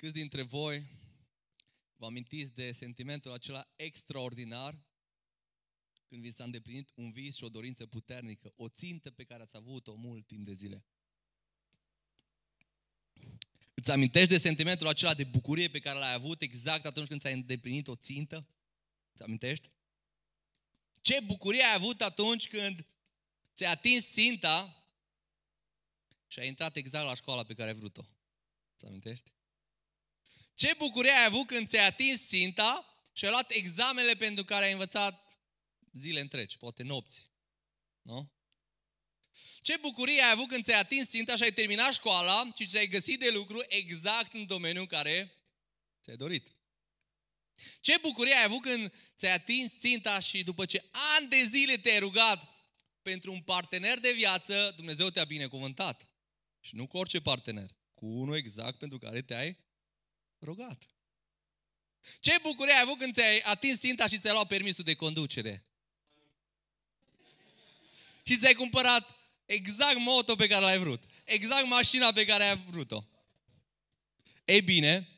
Câți dintre voi vă amintiți de sentimentul acela extraordinar când vi s-a îndeplinit un vis și o dorință puternică, o țintă pe care ați avut-o mult timp de zile? Îți amintești de sentimentul acela de bucurie pe care l-ai avut exact atunci când ți-ai îndeplinit o țintă? Îți amintești? Ce bucurie ai avut atunci când ți-ai atins ținta și ai intrat exact la școala pe care ai vrut-o? Îți amintești? Ce bucurie ai avut când ți-ai atins ținta și ai luat examenele pentru care ai învățat zile întregi, poate nopți. Nu? Ce bucurie ai avut când ți-ai atins ținta și ai terminat școala și ți-ai găsit de lucru exact în domeniul în care ți-ai dorit. Ce bucurie ai avut când ți-ai atins ținta și după ce ani de zile te-ai rugat pentru un partener de viață, Dumnezeu te-a binecuvântat. Și nu cu orice partener, cu unul exact pentru care te-ai rugat. Ce bucurie ai avut când ți-ai atins ținta și ți-ai luat permisul de conducere? Și ți-ai cumpărat exact moto pe care l-ai vrut. Exact mașina pe care ai vrut-o. Ei bine,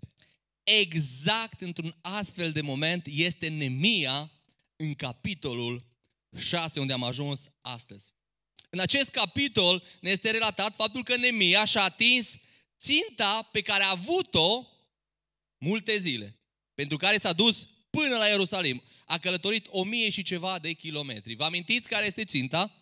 exact într-un astfel de moment este Nemia în capitolul 6 unde am ajuns astăzi. În acest capitol ne este relatat faptul că Nemia și-a atins ținta pe care a avut-o multe zile, pentru care s-a dus până la Ierusalim. A călătorit o mie și ceva de kilometri. Vă amintiți care este ținta?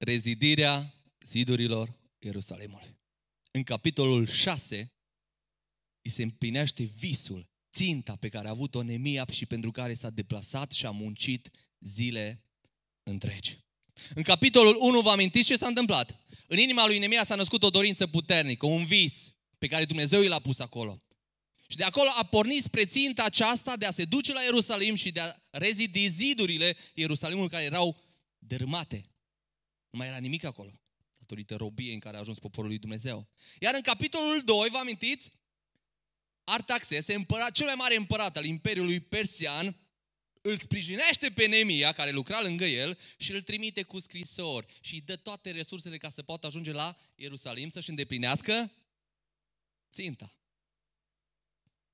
rezidirea zidurilor Ierusalimului. În capitolul 6 îi se împlinește visul, ținta pe care a avut-o Nemia și pentru care s-a deplasat și a muncit zile întregi. În capitolul 1 vă amintiți ce s-a întâmplat? În inima lui Nemia s-a născut o dorință puternică, un vis pe care Dumnezeu i l-a pus acolo. Și de acolo a pornit spre ținta aceasta de a se duce la Ierusalim și de a rezidi zidurile Ierusalimului care erau dărâmate. Nu mai era nimic acolo, datorită robiei în care a ajuns poporul lui Dumnezeu. Iar în capitolul 2, vă amintiți? Artaxes, împărat, cel mai mare împărat al Imperiului Persian, îl sprijinește pe Nemia, care lucra lângă el, și îl trimite cu scrisori și îi dă toate resursele ca să poată ajunge la Ierusalim să-și îndeplinească ținta.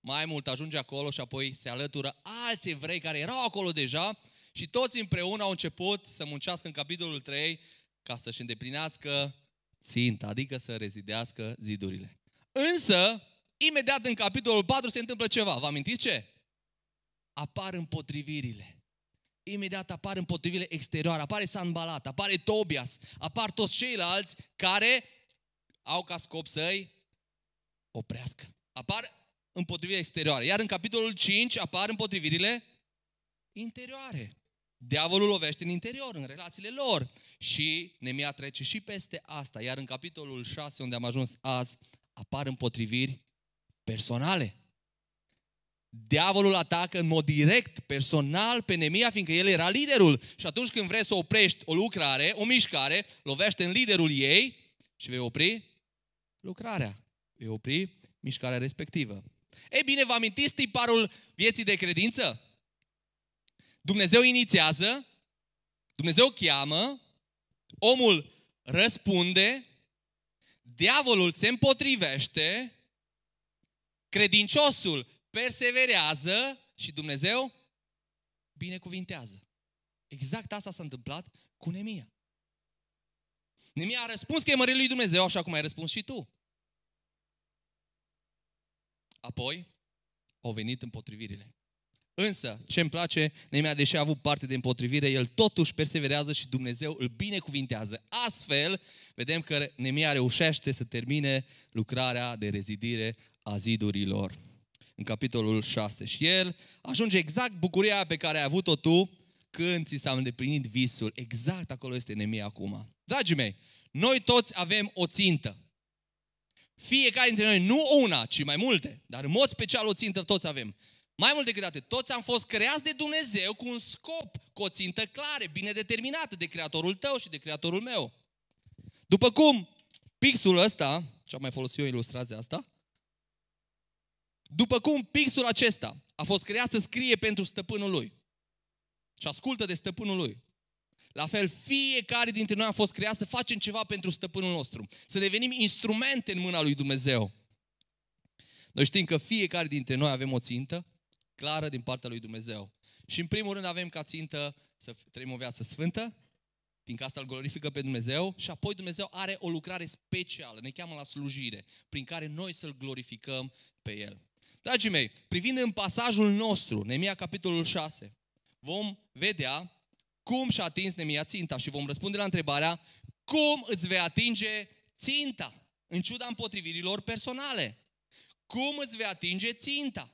Mai mult ajunge acolo și apoi se alătură alți evrei care erau acolo deja și toți împreună au început să muncească în capitolul 3 ca să-și îndeplinească ținta, adică să rezidească zidurile. Însă, imediat în capitolul 4 se întâmplă ceva. Vă amintiți ce? Apar împotrivirile. Imediat apar împotrivirile exterioare, apare Sanbalat, apare Tobias, apar toți ceilalți care au ca scop să-i oprească. Apar împotrivirile exterioare. Iar în capitolul 5 apar împotrivirile interioare. Diavolul lovește în interior, în relațiile lor. Și Nemia trece și peste asta. Iar în capitolul 6, unde am ajuns azi, apar împotriviri personale. Diavolul atacă în mod direct, personal, pe Nemia, fiindcă el era liderul. Și atunci când vrei să oprești o lucrare, o mișcare, lovește în liderul ei și vei opri lucrarea. Vei opri mișcarea respectivă. Ei bine, vă amintiți tiparul vieții de credință? Dumnezeu inițiază, Dumnezeu cheamă, omul răspunde, diavolul se împotrivește, credinciosul perseverează și Dumnezeu binecuvintează. Exact asta s-a întâmplat cu Nemia. Nemia a răspuns chemării lui Dumnezeu așa cum ai răspuns și tu. Apoi au venit împotrivirile. Însă, ce îmi place, Nemia, deși a avut parte de împotrivire, el totuși perseverează și Dumnezeu îl binecuvintează. Astfel, vedem că Nemia reușește să termine lucrarea de rezidire a zidurilor. În capitolul 6. Și el ajunge exact bucuria pe care ai avut-o tu când ți s-a îndeplinit visul. Exact acolo este Nemia acum. Dragii mei, noi toți avem o țintă. Fiecare dintre noi, nu una, ci mai multe, dar în mod special o țintă toți avem. Mai mult decât atât, toți am fost creați de Dumnezeu cu un scop, cu o țintă clare, bine determinată de Creatorul tău și de Creatorul meu. După cum pixul ăsta, ce-am mai folosit eu ilustrația asta, după cum pixul acesta a fost creat să scrie pentru stăpânul lui. și ascultă de stăpânul lui. La fel, fiecare dintre noi a fost creat să facem ceva pentru stăpânul nostru. Să devenim instrumente în mâna lui Dumnezeu. Noi știm că fiecare dintre noi avem o țintă clară din partea lui Dumnezeu. Și în primul rând avem ca țintă să trăim o viață sfântă, fiindcă asta îl glorifică pe Dumnezeu și apoi Dumnezeu are o lucrare specială, ne cheamă la slujire, prin care noi să-L glorificăm pe El. Dragii mei, privind în pasajul nostru, Nemia capitolul 6, vom vedea cum și-a atins Nemia ținta și vom răspunde la întrebarea cum îți vei atinge ținta în ciuda împotrivirilor personale. Cum îți vei atinge ținta?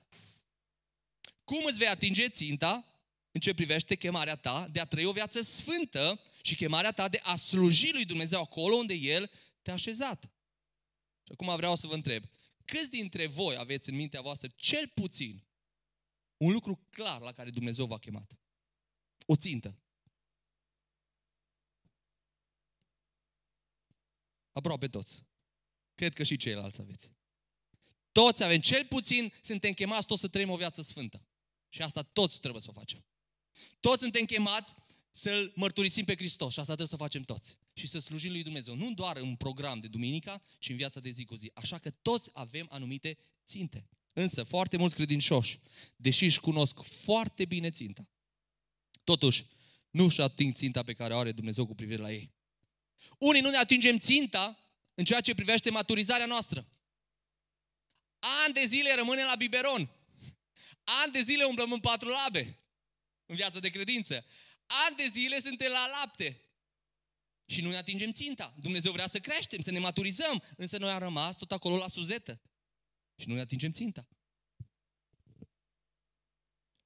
Cum îți vei atinge ținta în ce privește chemarea ta de a trăi o viață sfântă și chemarea ta de a sluji lui Dumnezeu acolo unde El te-a așezat. Și acum vreau să vă întreb, câți dintre voi aveți în mintea voastră cel puțin un lucru clar la care Dumnezeu v-a chemat? O țintă. Aproape toți. Cred că și ceilalți aveți. Toți avem, cel puțin suntem chemați toți să trăim o viață sfântă. Și asta toți trebuie să o facem. Toți suntem chemați să-L mărturisim pe Hristos și asta trebuie să facem toți. Și să slujim lui Dumnezeu. Nu doar în program de duminica, ci în viața de zi cu zi. Așa că toți avem anumite ținte. Însă, foarte mulți credincioși, deși își cunosc foarte bine ținta, totuși nu își ating ținta pe care o are Dumnezeu cu privire la ei. Unii nu ne atingem ținta în ceea ce privește maturizarea noastră. Ani de zile rămâne la biberon. Ani de zile umblăm în patru labe în viața de credință. Ani de zile suntem la lapte. Și nu ne atingem ținta. Dumnezeu vrea să creștem, să ne maturizăm, însă noi am rămas tot acolo la suzetă. Și nu ne atingem ținta.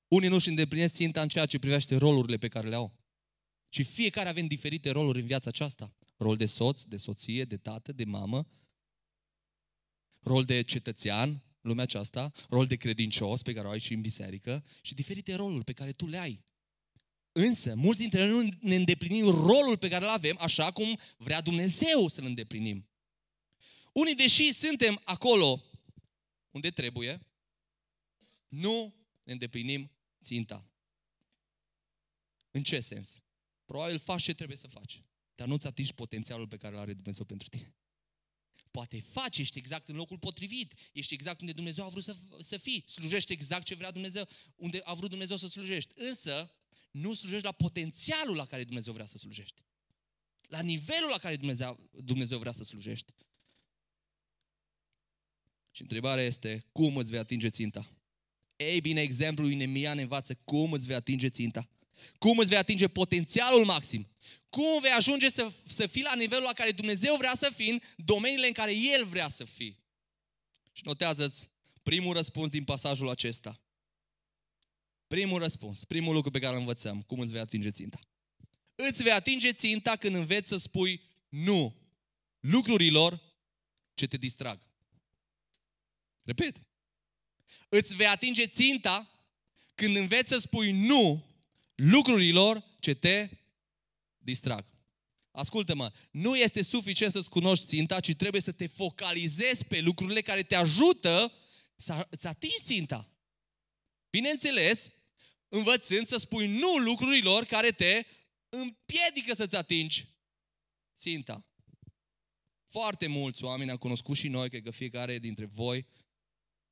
Unii nu își îndeplinesc ținta în ceea ce privește rolurile pe care le au. Și fiecare avem diferite roluri în viața aceasta. Rol de soț, de soție, de tată, de mamă, rol de cetățean, lumea aceasta, rol de credincios pe care o ai și în biserică și diferite roluri pe care tu le ai. Însă, mulți dintre noi nu ne îndeplinim rolul pe care îl avem așa cum vrea Dumnezeu să-l îndeplinim. Unii, deși suntem acolo unde trebuie, nu ne îndeplinim ținta. În ce sens? Probabil faci ce trebuie să faci, dar nu-ți atingi potențialul pe care îl are Dumnezeu pentru tine. Poate faci, ești exact în locul potrivit, ești exact unde Dumnezeu a vrut să, să fii, slujești exact ce vrea Dumnezeu, unde a vrut Dumnezeu să slujești. Însă, nu slujești la potențialul la care Dumnezeu vrea să slujești. La nivelul la care Dumnezeu, Dumnezeu vrea să slujești. Și întrebarea este, cum îți vei atinge ținta? Ei bine, exemplul Nemia ne învață cum îți vei atinge ținta. Cum îți vei atinge potențialul maxim. Cum vei ajunge să, să fii la nivelul la care Dumnezeu vrea să fii în domeniile în care El vrea să fii. Și notează-ți primul răspuns din pasajul acesta. Primul răspuns, primul lucru pe care îl învățăm, cum îți vei atinge ținta. Îți vei atinge ținta când înveți să spui nu lucrurilor ce te distrag. Repet. Îți vei atinge ținta când înveți să spui nu lucrurilor ce te distrag. Ascultă-mă, nu este suficient să-ți cunoști ținta, ci trebuie să te focalizezi pe lucrurile care te ajută să-ți atingi ținta. Bineînțeles, învățând să spui nu lucrurilor care te împiedică să-ți atingi ținta. Foarte mulți oameni am cunoscut și noi, cred că fiecare dintre voi,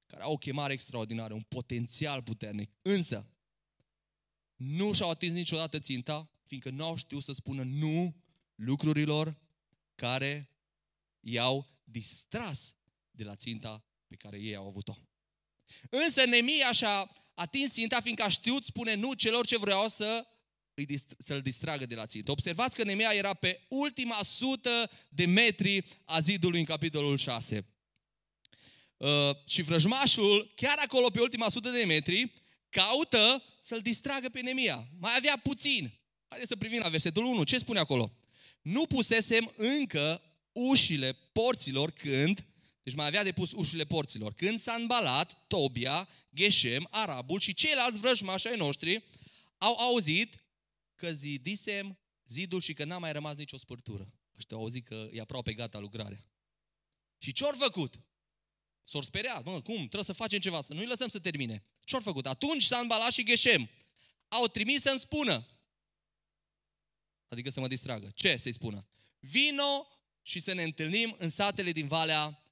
care au o chemare extraordinară, un potențial puternic. Însă, nu și-au atins niciodată ținta, fiindcă nu au știut să spună nu lucrurilor care i-au distras de la ținta pe care ei au avut-o. Însă Nemia și-a atins ținta, fiindcă a știut spune nu celor ce vreau să să-l distragă de la țintă. Observați că Nemia era pe ultima sută de metri a zidului în capitolul 6. Uh, și vrăjmașul, chiar acolo pe ultima sută de metri, caută să-l distragă pe Nemia. Mai avea puțin. Haideți să privim la versetul 1. Ce spune acolo? Nu pusesem încă ușile porților când, deci mai avea de pus ușile porților, când s-a îmbalat Tobia, Geshem, Arabul și ceilalți vrăjmași ai noștri au auzit că zidisem zidul și că n-a mai rămas nicio spărtură. Ăștia au auzit că e aproape gata lucrarea. Și ce-au făcut? S-au speriat. Mă, cum? Trebuie să facem ceva, să nu-i lăsăm să termine. Ce-au făcut? Atunci s-a îmbalat și Geshem au trimis să-mi spună. Adică să mă distragă. Ce să-i spună? Vino și să ne întâlnim în satele din Valea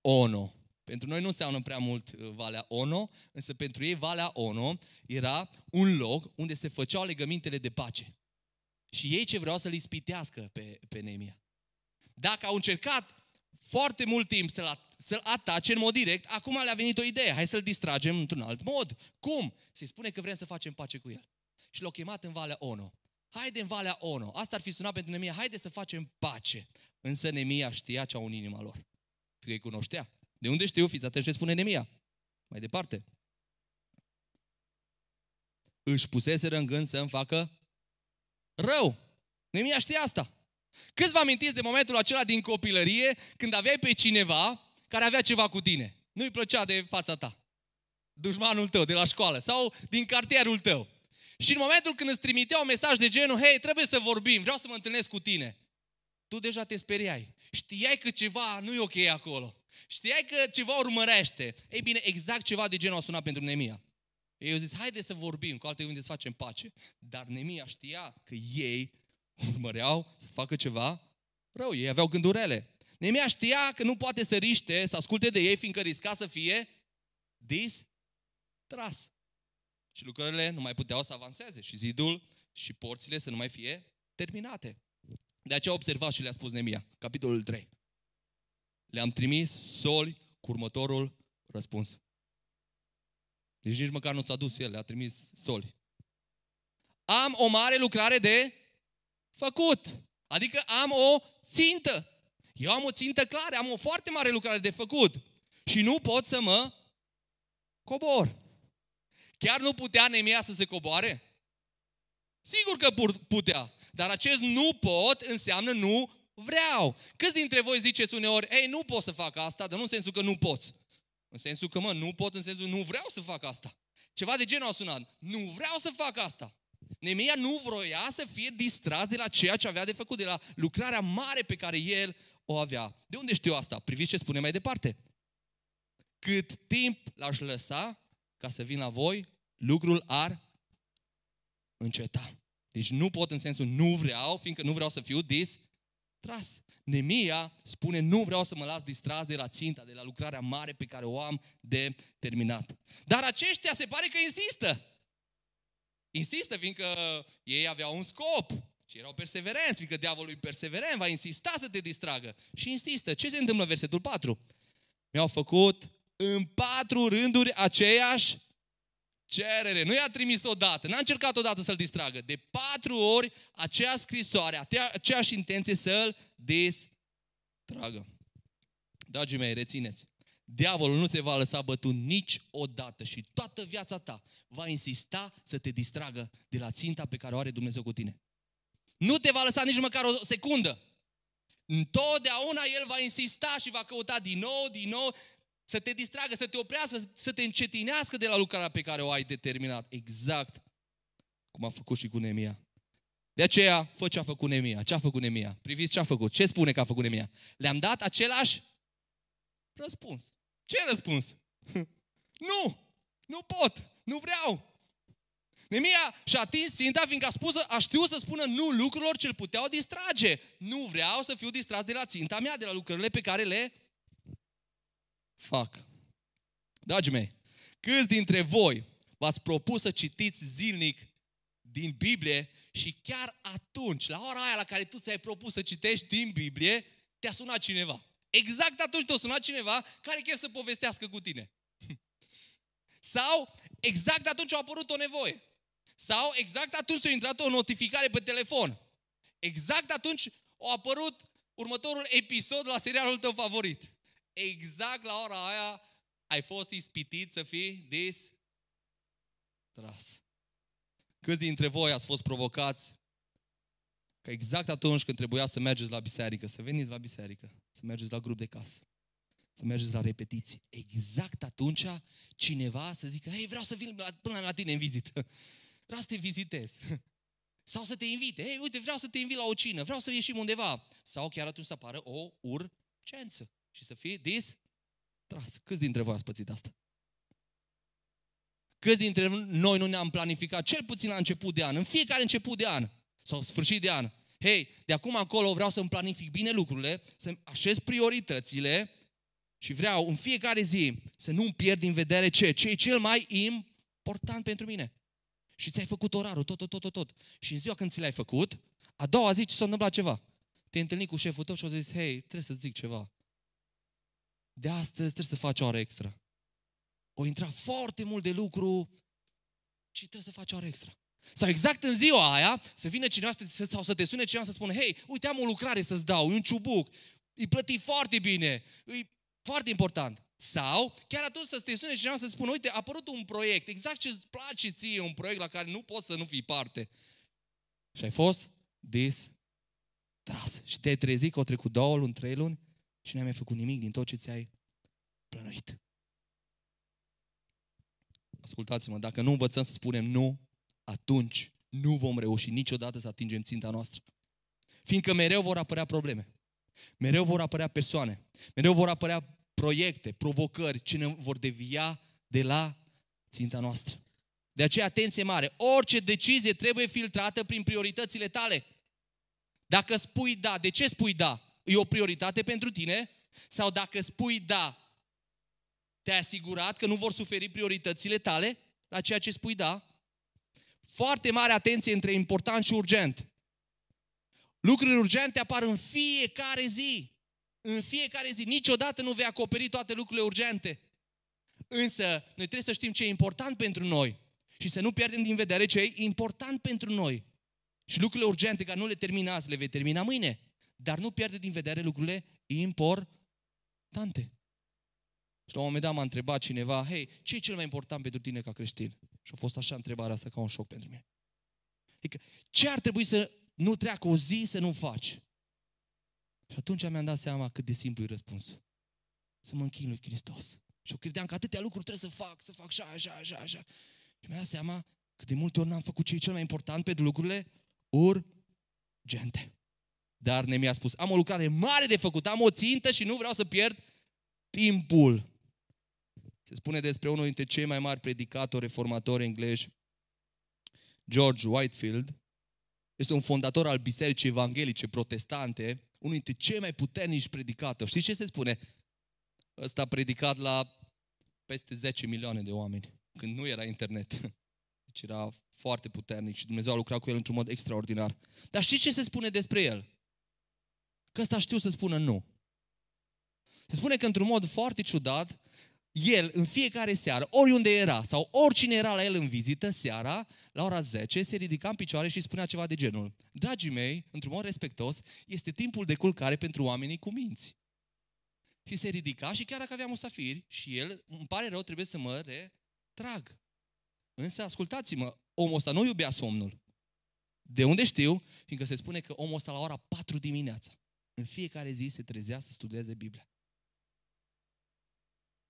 Ono. Pentru noi nu înseamnă prea mult uh, Valea Ono, însă pentru ei Valea Ono era un loc unde se făceau legămintele de pace. Și ei ce vreau să-l ispitească pe, pe Nemia. Dacă au încercat foarte mult timp să-l, să atace în mod direct, acum le-a venit o idee. Hai să-l distragem într-un alt mod. Cum? Se spune că vrem să facem pace cu el. Și l-au chemat în Valea Ono. Haide în Valea Ono. Asta ar fi sunat pentru Nemia. Haide să facem pace. Însă Nemia știa ce au în inima lor. Că îi cunoștea. De unde știu? Fiți atenți ce spune Nemia. Mai departe. Își puseseră în gând să îmi facă rău. Nemia știa asta. Câți vă amintiți de momentul acela din copilărie când aveai pe cineva care avea ceva cu tine? Nu-i plăcea de fața ta. Dușmanul tău de la școală sau din cartierul tău. Și în momentul când îți trimitea un mesaj de genul, hei, trebuie să vorbim, vreau să mă întâlnesc cu tine. Tu deja te speriai. Știai că ceva nu e ok acolo. Știai că ceva urmărește. Ei bine, exact ceva de genul a sunat pentru Nemia. Ei au zis, haide să vorbim, cu alte cuvinte să facem pace. Dar Nemia știa că ei urmăreau să facă ceva rău. Ei aveau gândurele. Nemia știa că nu poate să riște, să asculte de ei, fiindcă risca să fie distras. Și lucrările nu mai puteau să avanseze și zidul și porțile să nu mai fie terminate. De aceea a observat și le-a spus Nemia, capitolul 3. Le-am trimis soli cu următorul răspuns. Deci nici măcar nu s-a dus el, le-a trimis soli. Am o mare lucrare de făcut. Adică am o țintă. Eu am o țintă clară, am o foarte mare lucrare de făcut. Și nu pot să mă cobor. Chiar nu putea Nemia să se coboare? Sigur că putea. Dar acest nu pot înseamnă nu vreau. Câți dintre voi ziceți uneori, ei, nu pot să fac asta, dar nu în sensul că nu poți. În sensul că, mă, nu pot, în sensul nu vreau să fac asta. Ceva de genul a sunat. Nu vreau să fac asta. Nemia nu vroia să fie distras de la ceea ce avea de făcut, de la lucrarea mare pe care el o avea. De unde știu asta? Priviți ce spune mai departe. Cât timp l-aș lăsa ca să vin la voi, lucrul ar înceta. Deci nu pot în sensul nu vreau, fiindcă nu vreau să fiu distras. Nemia spune, nu vreau să mă las distras de la ținta, de la lucrarea mare pe care o am de terminat. Dar aceștia se pare că insistă. Insistă, fiindcă ei aveau un scop și erau perseverenți, fiindcă diavolul e perseverent, va insista să te distragă. Și insistă. Ce se întâmplă în versetul 4? Mi-au făcut în patru rânduri aceeași cerere. Nu i-a trimis odată, n-a încercat odată să-l distragă. De patru ori aceea scrisoare, aceeași intenție să-l distragă. Dragii mei, rețineți. Diavolul nu te va lăsa bătut niciodată și toată viața ta va insista să te distragă de la ținta pe care o are Dumnezeu cu tine. Nu te va lăsa nici măcar o secundă. Întotdeauna El va insista și va căuta din nou, din nou, să te distragă, să te oprească, să te încetinească de la lucrarea pe care o ai determinat. Exact cum a făcut și cu Nemia. De aceea, fă ce a făcut Nemia. Ce a făcut Nemia? Priviți ce a făcut. Ce spune că a făcut Nemia? Le-am dat același răspuns. Ce răspuns? nu! Nu pot! Nu vreau! Nemia și-a atins ținta fiindcă a, spus, a știut să spună nu lucrurilor ce îl puteau distrage. Nu vreau să fiu distras de la ținta mea, de la lucrurile pe care le fac. Dragii mei, câți dintre voi v-ați propus să citiți zilnic din Biblie și chiar atunci, la ora aia la care tu ți-ai propus să citești din Biblie, te-a sunat cineva. Exact atunci te-a sunat cineva care chef să povestească cu tine. Sau exact atunci a apărut o nevoie. Sau exact atunci a intrat o notificare pe telefon. Exact atunci a apărut următorul episod la serialul tău favorit exact la ora aia ai fost ispitit să fii distras. Câți dintre voi ați fost provocați că exact atunci când trebuia să mergeți la biserică, să veniți la biserică, să mergeți la grup de casă, să mergeți la repetiții, exact atunci cineva să zică, hei, vreau să vin până la tine în vizită, vreau să te vizitez. Sau să te invite, hei, uite, vreau să te invit la o cină, vreau să ieșim undeva. Sau chiar atunci să apară o urgență și să fii distras. Câți dintre voi ați pățit asta? Câți dintre noi nu ne-am planificat, cel puțin la început de an, în fiecare început de an sau sfârșit de an. Hei, de acum acolo vreau să-mi planific bine lucrurile, să-mi așez prioritățile și vreau în fiecare zi să nu-mi pierd din vedere ce? Ce e cel mai important pentru mine. Și ți-ai făcut orarul, tot, tot, tot, tot, tot. Și în ziua când ți l-ai făcut, a doua zi ce s-a întâmplat ceva. Te-ai întâlnit cu șeful tău și a zis, hei, trebuie să zic ceva. De astăzi trebuie să faci o oră extra. O intra foarte mult de lucru și trebuie să faci o oră extra. Sau exact în ziua aia, să vină cineva sau să te sune cineva să spună, hei, uite, am o lucrare să-ți dau, un ciubuc, îi plăti foarte bine, e foarte important. Sau chiar atunci să te sune cineva să spună, uite, a apărut un proiect, exact ce îți place ție, un proiect la care nu poți să nu fii parte. Și ai fost distras. Și te-ai trezit că au trecut două luni, trei luni și n-ai mai făcut nimic din tot ce ți-ai plănuit. Ascultați-mă, dacă nu învățăm să spunem nu, atunci nu vom reuși niciodată să atingem ținta noastră. Fiindcă mereu vor apărea probleme. Mereu vor apărea persoane. Mereu vor apărea proiecte, provocări ce ne vor devia de la ținta noastră. De aceea, atenție mare, orice decizie trebuie filtrată prin prioritățile tale. Dacă spui da, de ce spui da? E o prioritate pentru tine? Sau dacă spui da, te-ai asigurat că nu vor suferi prioritățile tale la ceea ce spui da? Foarte mare atenție între important și urgent. Lucruri urgente apar în fiecare zi. În fiecare zi. Niciodată nu vei acoperi toate lucrurile urgente. Însă, noi trebuie să știm ce e important pentru noi și să nu pierdem din vedere ce e important pentru noi. Și lucrurile urgente, care nu le terminați, le vei termina mâine. Dar nu pierde din vedere lucrurile importante. Și la un moment dat m-a întrebat cineva, hei, ce e cel mai important pentru tine ca creștin? Și a fost așa întrebarea asta ca un șoc pentru mine. Adică, ce ar trebui să nu treacă o zi să nu faci? Și atunci mi-am dat seama cât de simplu e răspunsul. Să mă închin lui Hristos. Și eu credeam că atâtea lucruri trebuie să fac, să fac așa, așa, așa, așa. Și mi-am dat seama că de multe ori n-am făcut ce e cel mai important pentru lucrurile urgente. Dar ne mi-a spus, am o lucrare mare de făcut, am o țintă și nu vreau să pierd timpul. Se spune despre unul dintre cei mai mari predicatori reformatori englezi, George Whitefield. Este un fondator al Bisericii Evanghelice Protestante, unul dintre cei mai puternici predicatori. Știți ce se spune? Ăsta a predicat la peste 10 milioane de oameni, când nu era internet. Deci era foarte puternic și Dumnezeu a lucrat cu el într-un mod extraordinar. Dar știți ce se spune despre el? Că ăsta știu să spună nu. Se spune că într-un mod foarte ciudat, el în fiecare seară, oriunde era sau oricine era la el în vizită seara, la ora 10, se ridica în picioare și spunea ceva de genul. Dragii mei, într-un mod respectos, este timpul de culcare pentru oamenii cu minți. Și se ridica și chiar dacă avea musafiri și el, îmi pare rău, trebuie să mă retrag. Însă, ascultați-mă, omul ăsta nu iubea somnul. De unde știu? Fiindcă se spune că omul ăsta la ora 4 dimineața, în fiecare zi se trezea să studieze Biblia.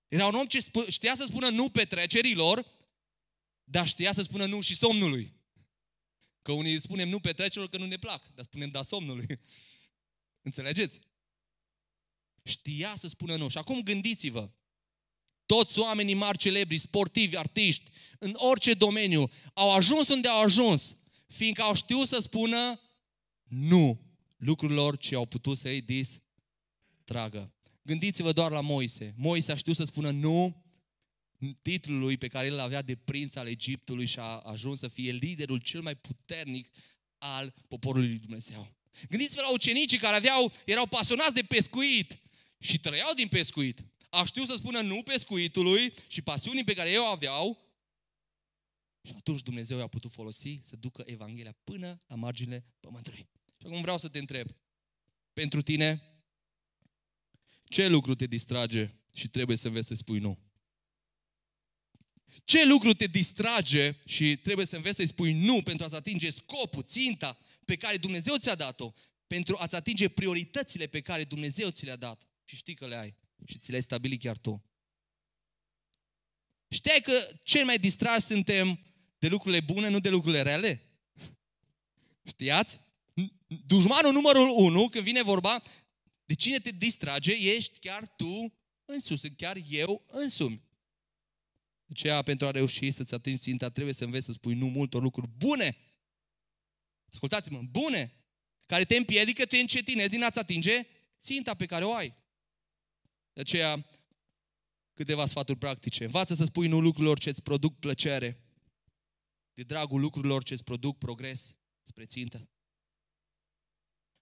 Era un om ce știa să spună nu petrecerilor, dar știa să spună nu și somnului. Că unii spunem nu petrecerilor că nu ne plac, dar spunem da somnului. Înțelegeți? Știa să spună nu. Și acum gândiți-vă, toți oamenii mari celebri, sportivi, artiști, în orice domeniu, au ajuns unde au ajuns, fiindcă au știut să spună nu lucrurilor ce au putut să-i distragă. Gândiți-vă doar la Moise. Moise a știut să spună nu titlului pe care el avea de prinț al Egiptului și a ajuns să fie liderul cel mai puternic al poporului lui Dumnezeu. Gândiți-vă la ucenicii care aveau, erau pasionați de pescuit și trăiau din pescuit. A știut să spună nu pescuitului și pasiunii pe care ei o aveau și atunci Dumnezeu i-a putut folosi să ducă Evanghelia până la marginile pământului. Și acum vreau să te întreb, pentru tine, ce lucru te distrage și trebuie să înveți să spui nu? Ce lucru te distrage și trebuie să înveți să spui nu pentru a-ți atinge scopul, ținta pe care Dumnezeu ți-a dat-o, pentru a-ți atinge prioritățile pe care Dumnezeu ți le-a dat și știi că le ai și ți le-ai stabilit chiar tu. Știai că cel mai distrași suntem de lucrurile bune, nu de lucrurile rele? Știați? Dușmanul numărul unu, când vine vorba, de cine te distrage, ești chiar tu însuți, chiar eu însumi. De aceea, pentru a reuși să-ți atingi ținta, trebuie să înveți să spui nu multor lucruri bune. Ascultați-mă, bune, care te împiedică, te încetine din a-ți atinge ținta pe care o ai. De aceea, câteva sfaturi practice. Învață să spui nu lucrurilor ce îți produc plăcere, de dragul lucrurilor ce îți produc progres spre țintă.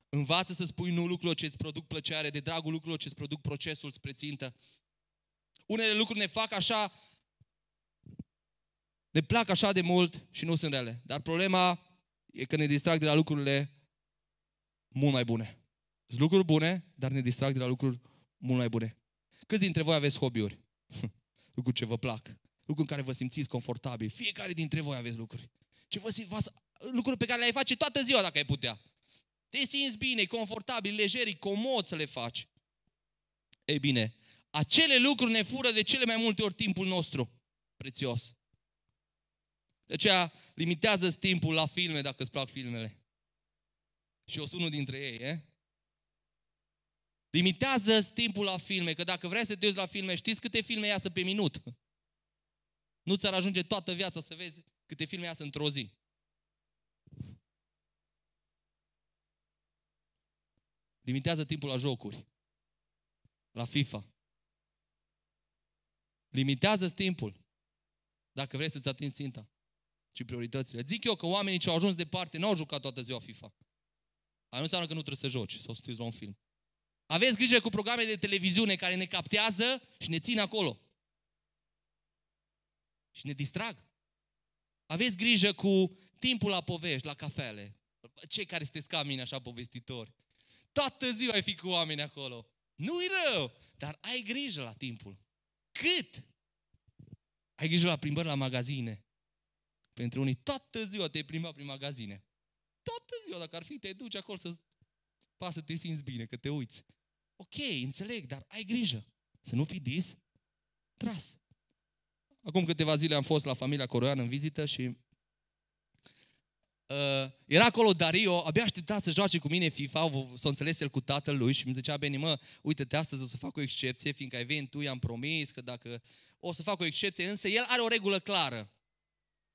Învață să spui nu lucrurilor ce îți produc plăcere, de dragul lucrurilor ce îți produc procesul spre țintă. Unele lucruri ne fac așa, ne plac așa de mult și nu sunt rele. Dar problema e că ne distrag de la lucrurile mult mai bune. Sunt lucruri bune, dar ne distrag de la lucruri mult mai bune. Câți dintre voi aveți hobby-uri? lucruri ce vă plac. Lucruri în care vă simțiți confortabil. Fiecare dintre voi aveți lucruri. Ce vă simți, lucruri pe care le-ai face toată ziua dacă ai putea. Te simți bine, confortabil, lejer, comod să le faci. Ei bine, acele lucruri ne fură de cele mai multe ori timpul nostru prețios. De aceea limitează timpul la filme dacă îți plac filmele. Și eu sunt unul dintre ei, e? Limitează timpul la filme, că dacă vrei să te uiți la filme, știți câte filme iasă pe minut? Nu ți-ar ajunge toată viața să vezi câte filme iasă într-o zi. Limitează timpul la jocuri. La FIFA. Limitează timpul. Dacă vrei să-ți atingi ținta și prioritățile. Zic eu că oamenii ce au ajuns departe nu au jucat toată ziua FIFA. Aia nu înseamnă că nu trebuie să joci sau să la un film. Aveți grijă cu programe de televiziune care ne captează și ne țin acolo. Și ne distrag. Aveți grijă cu timpul la povești, la cafele. Cei care sunteți ca mine așa povestitori. Toată ziua ai fi cu oameni acolo. Nu-i rău, dar ai grijă la timpul. Cât? Ai grijă la plimbări la magazine. Pentru unii, toată ziua te plimba prin magazine. Toată ziua, dacă ar fi, te duci acolo să pa să te simți bine, că te uiți. Ok, înțeleg, dar ai grijă. Să nu fii dis, tras. Acum câteva zile am fost la familia Coroian în vizită și Uh, era acolo Dario, abia aștepta să joace cu mine FIFA, s-a înțeles el cu tatăl lui și mi zicea, Beni, mă, uite-te, astăzi o să fac o excepție, fiindcă ai venit tu, i-am promis că dacă o să fac o excepție, însă el are o regulă clară.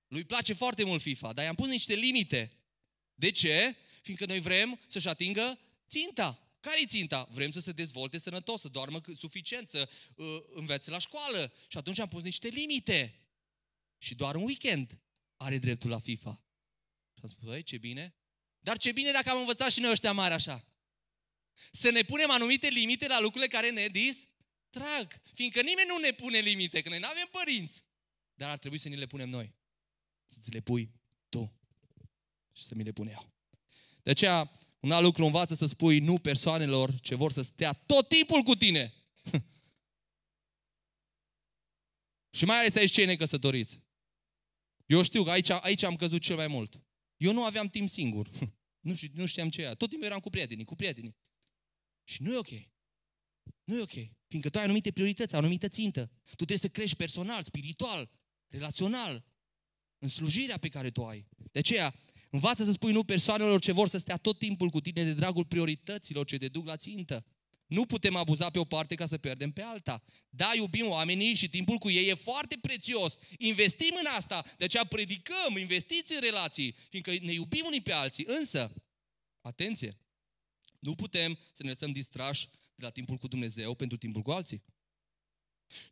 Lui place foarte mult FIFA, dar i-am pus niște limite. De ce? Fiindcă noi vrem să-și atingă ținta. care e ținta? Vrem să se dezvolte sănătos, să doarmă suficient, să uh, învețe la școală. Și atunci am pus niște limite. Și doar un weekend are dreptul la FIFA. Și am spus, ce bine. Dar ce bine dacă am învățat și noi ăștia mari așa. Să ne punem anumite limite la lucrurile care ne distrag. Fiindcă nimeni nu ne pune limite, că noi nu avem părinți. Dar ar trebui să ni le punem noi. Să ți le pui tu. Și să mi le pun eu. De aceea, un alt lucru învață să spui nu persoanelor ce vor să stea tot timpul cu tine. și mai ales aici cei necăsătoriți. Eu știu că aici, aici am căzut cel mai mult. Eu nu aveam timp singur. Nu, știu, nu știam ce era. Tot timpul eram cu prietenii, cu prietenii. Și nu e ok. Nu e ok. Fiindcă tu ai anumite priorități, ai anumită țintă. Tu trebuie să crești personal, spiritual, relațional, în slujirea pe care tu ai. De aceea, învață să spui nu persoanelor ce vor să stea tot timpul cu tine de dragul priorităților ce te duc la țintă. Nu putem abuza pe o parte ca să pierdem pe alta. Da, iubim oamenii și timpul cu ei e foarte prețios. Investim în asta, de aceea predicăm, investiți în relații, fiindcă ne iubim unii pe alții. Însă, atenție, nu putem să ne lăsăm distrași de la timpul cu Dumnezeu pentru timpul cu alții.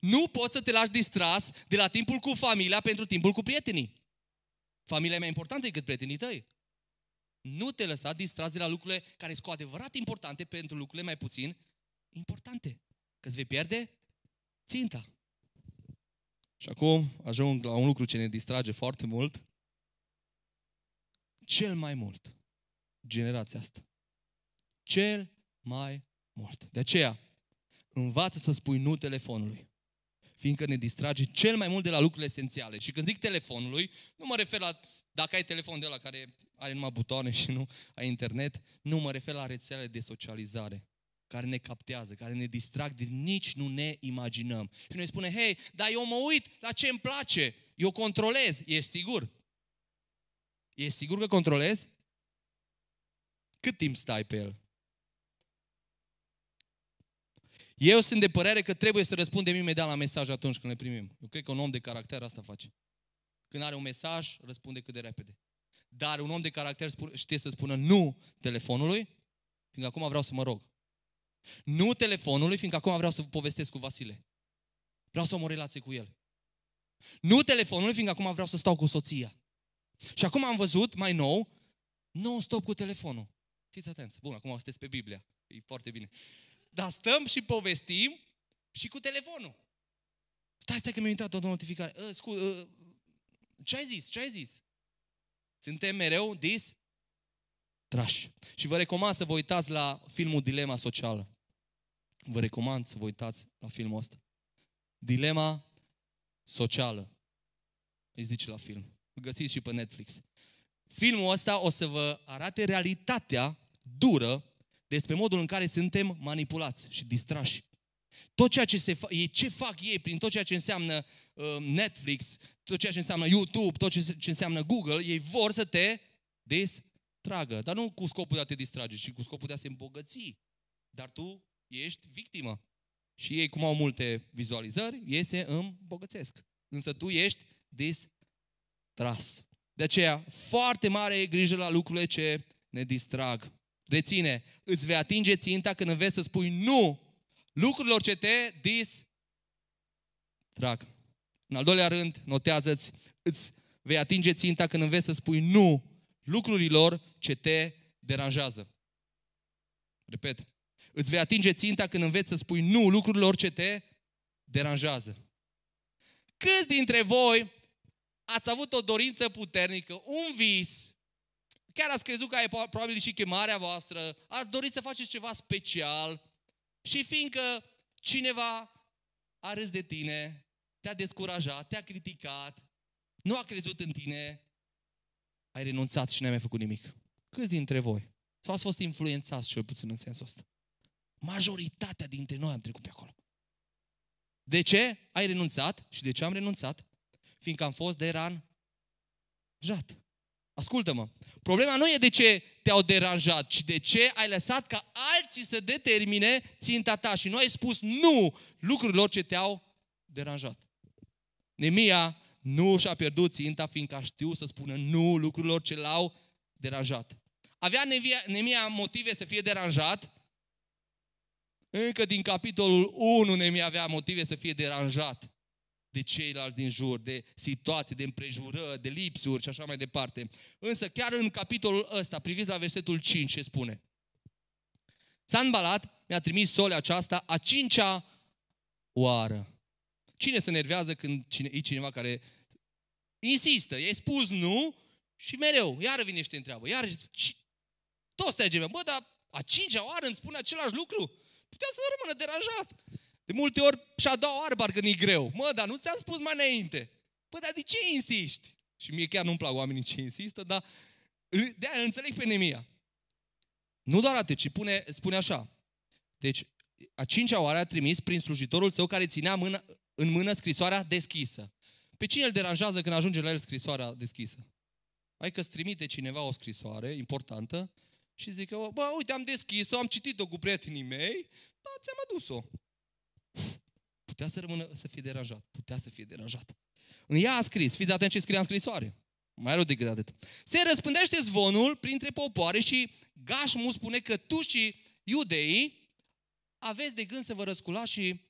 Nu poți să te lași distras de la timpul cu familia pentru timpul cu prietenii. Familia e mai importantă decât prietenii tăi. Nu te lăsa distras de la lucrurile care sunt cu adevărat importante pentru lucrurile mai puțin importante. Că îți vei pierde ținta. Și acum ajung la un lucru ce ne distrage foarte mult. Cel mai mult. Generația asta. Cel mai mult. De aceea, învață să spui nu telefonului. Fiindcă ne distrage cel mai mult de la lucrurile esențiale. Și când zic telefonului, nu mă refer la dacă ai telefon de la care are numai butoane și nu ai internet, nu mă refer la rețelele de socializare care ne captează, care ne distrag de nici nu ne imaginăm. Și noi spune, hei, dar eu mă uit la ce îmi place, eu controlez. Ești sigur? Ești sigur că controlezi? Cât timp stai pe el? Eu sunt de părere că trebuie să răspundem imediat la mesaj atunci când le primim. Eu cred că un om de caracter asta face. Când are un mesaj, răspunde cât de repede. Dar un om de caracter știe să spună nu telefonului, fiindcă acum vreau să mă rog. Nu telefonului, fiindcă acum vreau să povestesc cu Vasile. Vreau să am o relație cu el. Nu telefonului, fiindcă acum vreau să stau cu soția. Și acum am văzut, mai nou, nu stop cu telefonul. Fiți atenți. Bun, acum sunteți pe Biblia. E foarte bine. Dar stăm și povestim și cu telefonul. Stai, stai că mi-a intrat o notificare. Uh, scu, uh, ce ai zis? Ce ai zis? Suntem mereu dis trași. Și vă recomand să vă uitați la filmul Dilema Socială. Vă recomand să vă uitați la filmul ăsta. Dilema Socială. Îi zice la film. Îl găsiți și pe Netflix. Filmul ăsta o să vă arate realitatea dură despre modul în care suntem manipulați și distrași. Tot ceea ce, se fa- ce fac ei prin tot ceea ce înseamnă uh, Netflix, tot ceea ce înseamnă YouTube, tot ce, ce înseamnă Google, ei vor să te distragă. Dar nu cu scopul de a te distrage, ci cu scopul de a se îmbogăți. Dar tu ești victimă. Și ei, cum au multe vizualizări, ei se îmbogățesc. Însă tu ești distras. De aceea, foarte mare e grijă la lucrurile ce ne distrag. Reține, îți vei atinge ținta când înveți să spui nu lucrurilor ce te distrag. În al doilea rând, notează-ți, îți vei atinge ținta când înveți să spui nu lucrurilor ce te deranjează. Repet, îți vei atinge ținta când înveți să spui nu lucrurilor ce te deranjează. Câți dintre voi ați avut o dorință puternică, un vis, chiar ați crezut că e probabil și chemarea voastră, ați dorit să faceți ceva special și fiindcă cineva a râs de tine, te-a descurajat, te-a criticat, nu a crezut în tine, ai renunțat și n-ai mai făcut nimic. Câți dintre voi? Sau ați fost influențați cel puțin în sensul ăsta? Majoritatea dintre noi am trecut pe acolo. De ce ai renunțat și de ce am renunțat? Fiindcă am fost deranjat. Ascultă-mă. Problema nu e de ce te-au deranjat, ci de ce ai lăsat ca alții să determine ținta ta și nu ai spus nu lucrurilor ce te-au deranjat. Nemia nu și-a pierdut ținta fiindcă a știut să spună nu lucrurilor ce l-au deranjat. Avea Nemia motive să fie deranjat, încă din capitolul 1 Nemia avea motive să fie deranjat de ceilalți din jur, de situații, de împrejurări, de lipsuri și așa mai departe. Însă chiar în capitolul ăsta, priviți la versetul 5 ce spune. Sanbalat mi-a trimis solea aceasta a cincea oară. Cine se nervează când cine, e cineva care insistă, i-ai spus nu și mereu, iar vine și te întreabă, iar toți trage, bă, dar a cincea oară îmi spune același lucru? Putea să rămână deranjat. De multe ori și a doua oară parcă nu-i greu. Mă, dar nu ți-am spus mai înainte. Păi, dar de ce insisti? Și mie chiar nu-mi plac oamenii ce insistă, dar de aia înțeleg pe Nemia. Nu doar atât, ci pune, spune așa. Deci, a cincea oară a trimis prin slujitorul său care ținea mână, în mână scrisoarea deschisă. Pe cine îl deranjează când ajunge la el scrisoarea deschisă? Hai că îți trimite cineva o scrisoare importantă și zice, bă, uite, am deschis-o, am citit-o cu prietenii mei, bă, ți-am adus-o. Putea să rămână, să fie deranjat. Putea să fie deranjat. În ea a scris, fiți atenți ce scrie în scrisoare. Mai rău decât atât. Se răspândește zvonul printre popoare și Gașmu spune că tu și iudeii aveți de gând să vă răsculați și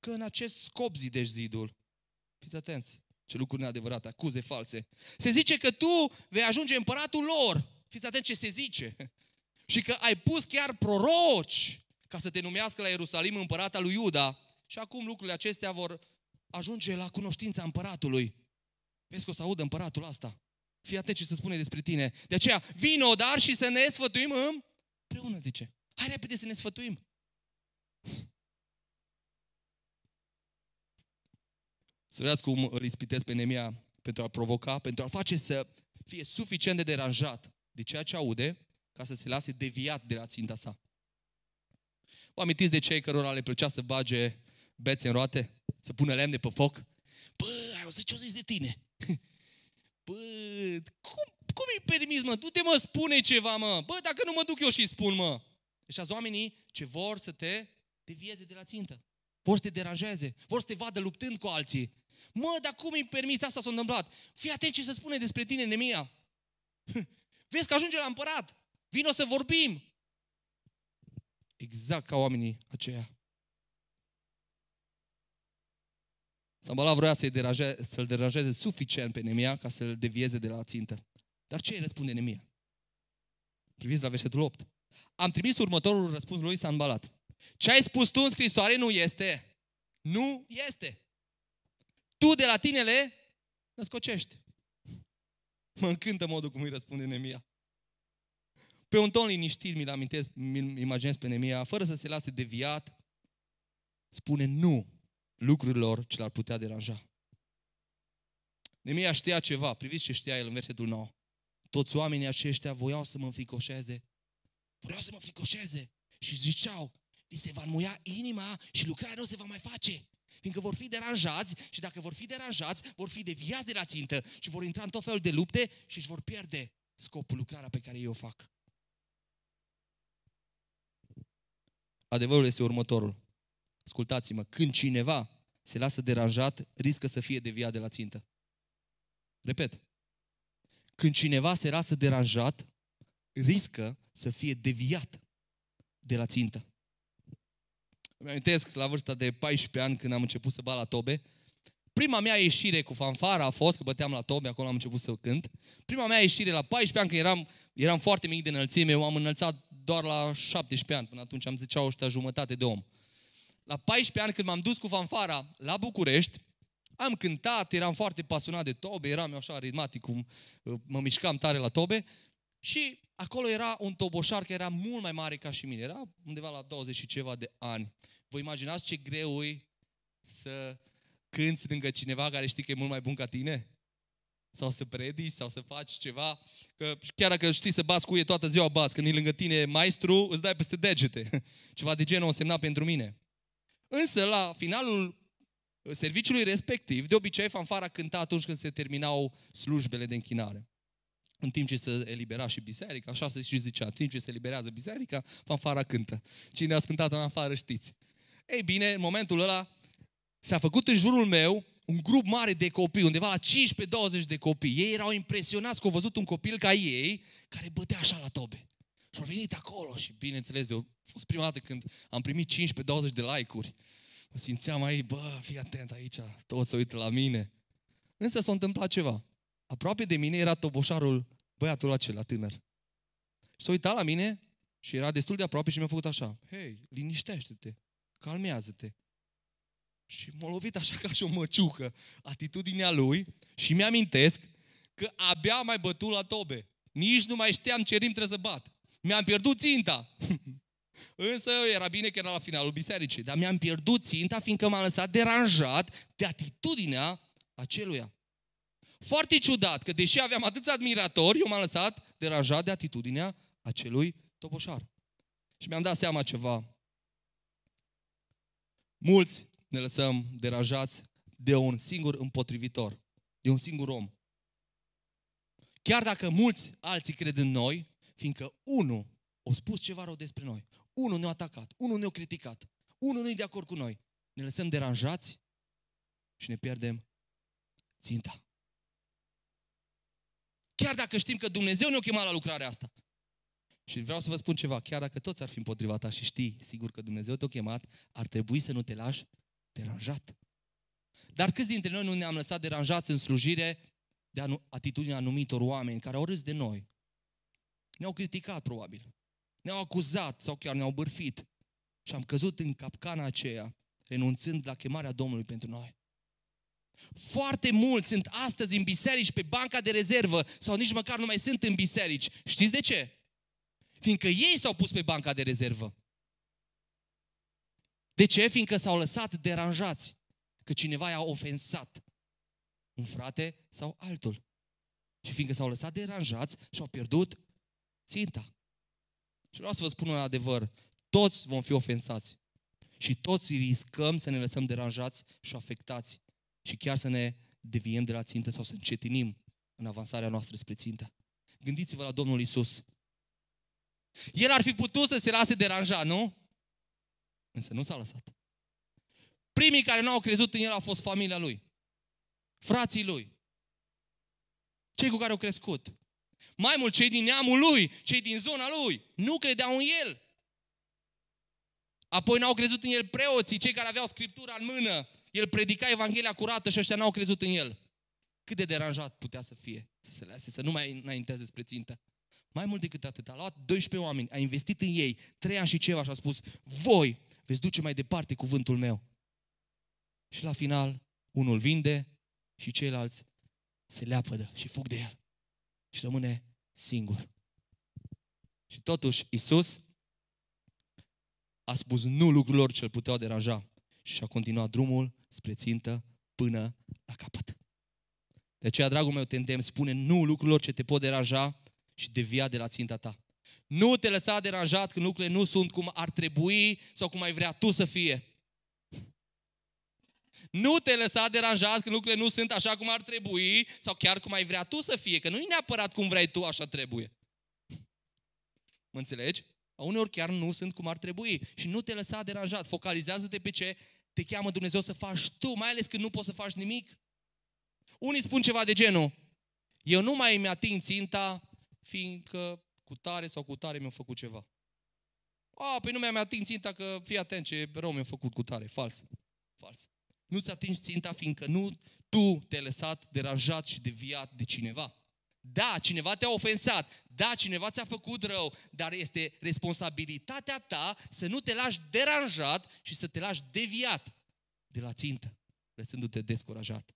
că în acest scop zidești zidul. Fiți atenți. Ce lucruri neadevărate, acuze false. Se zice că tu vei ajunge împăratul lor. Fiți atenți ce se zice. Și că ai pus chiar proroci ca să te numească la Ierusalim împărata lui Iuda. Și acum lucrurile acestea vor ajunge la cunoștința împăratului. Vezi că o să audă împăratul asta. Fii atent ce să spune despre tine. De aceea, vino dar și să ne sfătuim împreună, zice. Hai repede să ne sfătuim. Să vedeți cum îl ispitesc pe Nemia pentru a provoca, pentru a face să fie suficient de deranjat de ceea ce aude, ca să se lase deviat de la ținta sa. Vă amintiți de cei cărora le plăcea să bage bețe în roate? Să pună lemne pe foc? Bă, ai auzit ce o zis de tine? Bă, cum, cum îi permis, mă? Du-te, mă, spune ceva, mă. Bă, dacă nu mă duc eu și spun, mă. Deci azi oamenii ce vor să te devieze de la țintă. Vor să te deranjeze, vor să te vadă luptând cu alții. Mă, dar cum îi permiți? Asta s-a întâmplat. Fii atent ce se spune despre tine, Nemia. Vezi că ajunge la împărat. Vino să vorbim. Exact ca oamenii aceia. Sambala vrea să-i deranjeze, să-l deranjeze suficient pe Nemia ca să-l devieze de la țintă. Dar ce îi răspunde Nemia? Priviți la versetul 8. Am trimis următorul răspuns lui Sanbalat. Ce ai spus tu în scrisoare nu este. Nu este. Tu de la tine le născocești. Mă încântă modul cum îi răspunde Nemia. Pe un ton liniștit mi-l amintesc, mi imaginez pe Nemia, fără să se lase deviat, spune nu lucrurilor ce l-ar putea deranja. Nemia știa ceva, priviți ce știa el în versetul 9. Toți oamenii aceștia voiau să mă înfricoșeze. Vreau să mă înfricoșeze. Și ziceau, li se va înmuia inima și lucrarea nu se va mai face. Fiindcă vor fi deranjați și dacă vor fi deranjați, vor fi deviați de la țintă și vor intra în tot felul de lupte și își vor pierde scopul, lucrarea pe care eu o fac. Adevărul este următorul. Ascultați-mă, când cineva se lasă deranjat, riscă să fie deviat de la țintă. Repet. Când cineva se lasă deranjat, riscă să fie deviat de la țintă. Îmi amintesc la vârsta de 14 ani când am început să bat la tobe. Prima mea ieșire cu fanfara a fost, că băteam la tobe, acolo am început să cânt. Prima mea ieșire la 14 ani, când eram, eram foarte mic de înălțime, eu am înălțat doar la 17 ani, până atunci am ziceau ăștia jumătate de om. La 14 ani, când m-am dus cu fanfara la București, am cântat, eram foarte pasionat de tobe, eram eu așa ritmatic, cum uh, mă mișcam tare la tobe și acolo era un toboșar care era mult mai mare ca și mine, era undeva la 20 și ceva de ani. Vă imaginați ce greu e să cânți lângă cineva care știi că e mult mai bun ca tine? Sau să predici, sau să faci ceva. Că chiar dacă știi să bați cu ei toată ziua, bați. Când e lângă tine maestru, îți dai peste degete. Ceva de genul însemna pentru mine. Însă, la finalul serviciului respectiv, de obicei fanfara cânta atunci când se terminau slujbele de închinare. În timp ce se elibera și biserica, așa se și zicea, în timp ce se eliberează biserica, fanfara cântă. Cine a cântat în afară știți. Ei bine, în momentul ăla s-a făcut în jurul meu un grup mare de copii, undeva la 15-20 de copii. Ei erau impresionați că au văzut un copil ca ei, care bătea așa la tobe. Și au venit acolo și, bineînțeles, eu a fost prima dată când am primit 15-20 de like-uri. Mă simțeam aici, bă, fii atent aici, toți se uită la mine. Însă s-a întâmplat ceva. Aproape de mine era toboșarul, băiatul acela tânăr. Și s-a uitat la mine și era destul de aproape și mi-a făcut așa. Hei, liniștește-te, calmează-te. Și m-a lovit așa ca și o măciucă atitudinea lui și mi-amintesc că abia mai bătut la tobe. Nici nu mai știam ce rim trebuie să bat. Mi-am pierdut ținta. Însă era bine că era la finalul bisericii. Dar mi-am pierdut ținta fiindcă m-am lăsat deranjat de atitudinea aceluia. Foarte ciudat că deși aveam atâți admiratori, eu m-am lăsat deranjat de atitudinea acelui toboșar. Și mi-am dat seama ceva. Mulți ne lăsăm deranjați de un singur împotrivitor, de un singur om. Chiar dacă mulți alții cred în noi, fiindcă unul a spus ceva rău despre noi, unul ne-a atacat, unul ne-a criticat, unul nu e de acord cu noi, ne lăsăm deranjați și ne pierdem ținta. Chiar dacă știm că Dumnezeu ne-a chemat la lucrarea asta. Și vreau să vă spun ceva, chiar dacă toți ar fi împotriva ta și știi, sigur că Dumnezeu te-a chemat, ar trebui să nu te lași deranjat. Dar câți dintre noi nu ne-am lăsat deranjați în slujire de atitudinea anumitor oameni care au râs de noi? Ne-au criticat, probabil. Ne-au acuzat sau chiar ne-au bârfit. Și am căzut în capcana aceea, renunțând la chemarea Domnului pentru noi. Foarte mulți sunt astăzi în biserici pe banca de rezervă sau nici măcar nu mai sunt în biserici. Știți de ce? Fiindcă ei s-au pus pe banca de rezervă. De ce? Fiindcă s-au lăsat deranjați. Că cineva i-a ofensat. Un frate sau altul. Și fiindcă s-au lăsat deranjați și au pierdut ținta. Și vreau să vă spun un adevăr. Toți vom fi ofensați. Și toți riscăm să ne lăsăm deranjați și afectați. Și chiar să ne deviem de la țintă sau să încetinim în avansarea noastră spre țintă. Gândiți-vă la Domnul Isus. El ar fi putut să se lase deranjat, nu? Însă nu s-a lăsat. Primii care nu au crezut în el au fost familia lui. Frații lui. Cei cu care au crescut. Mai mult, cei din neamul lui, cei din zona lui, nu credeau în el. Apoi n-au crezut în el preoții, cei care aveau Scriptura în mână. El predica Evanghelia curată și ăștia n-au crezut în el. Cât de deranjat putea să fie, să se lase, să nu mai înainteze spre țintă. Mai mult decât atât, a luat 12 oameni, a investit în ei, 3 ani și ceva și a spus, voi veți duce mai departe cuvântul meu. Și la final, unul vinde și ceilalți se leapădă și fug de el. Și rămâne singur. Și totuși, Isus a spus nu lucrurilor ce îl puteau deranja și a continuat drumul spre țintă până la capăt. De aceea, dragul meu, te îndemn, spune nu lucrurilor ce te pot deranja și devia de la ținta ta. Nu te lăsa deranjat când lucrurile nu sunt cum ar trebui sau cum ai vrea tu să fie. Nu te lăsa deranjat când lucrurile nu sunt așa cum ar trebui sau chiar cum ai vrea tu să fie, că nu e neapărat cum vrei tu, așa trebuie. Mă înțelegi? Uneori chiar nu sunt cum ar trebui și nu te lăsa deranjat. Focalizează-te pe ce te cheamă Dumnezeu să faci tu, mai ales când nu poți să faci nimic. Unii spun ceva de genul, eu nu mai îmi ating ținta fiindcă cu tare sau cu tare mi-au făcut ceva. A, păi nu mi-am ating ținta că fii atent ce rău mi-a făcut cu tare. Fals. Fals. Nu-ți atingi ținta fiindcă nu tu te-ai lăsat deranjat și deviat de cineva. Da, cineva te-a ofensat, da, cineva ți-a făcut rău, dar este responsabilitatea ta să nu te lași deranjat și să te lași deviat de la țintă, lăsându-te descurajat.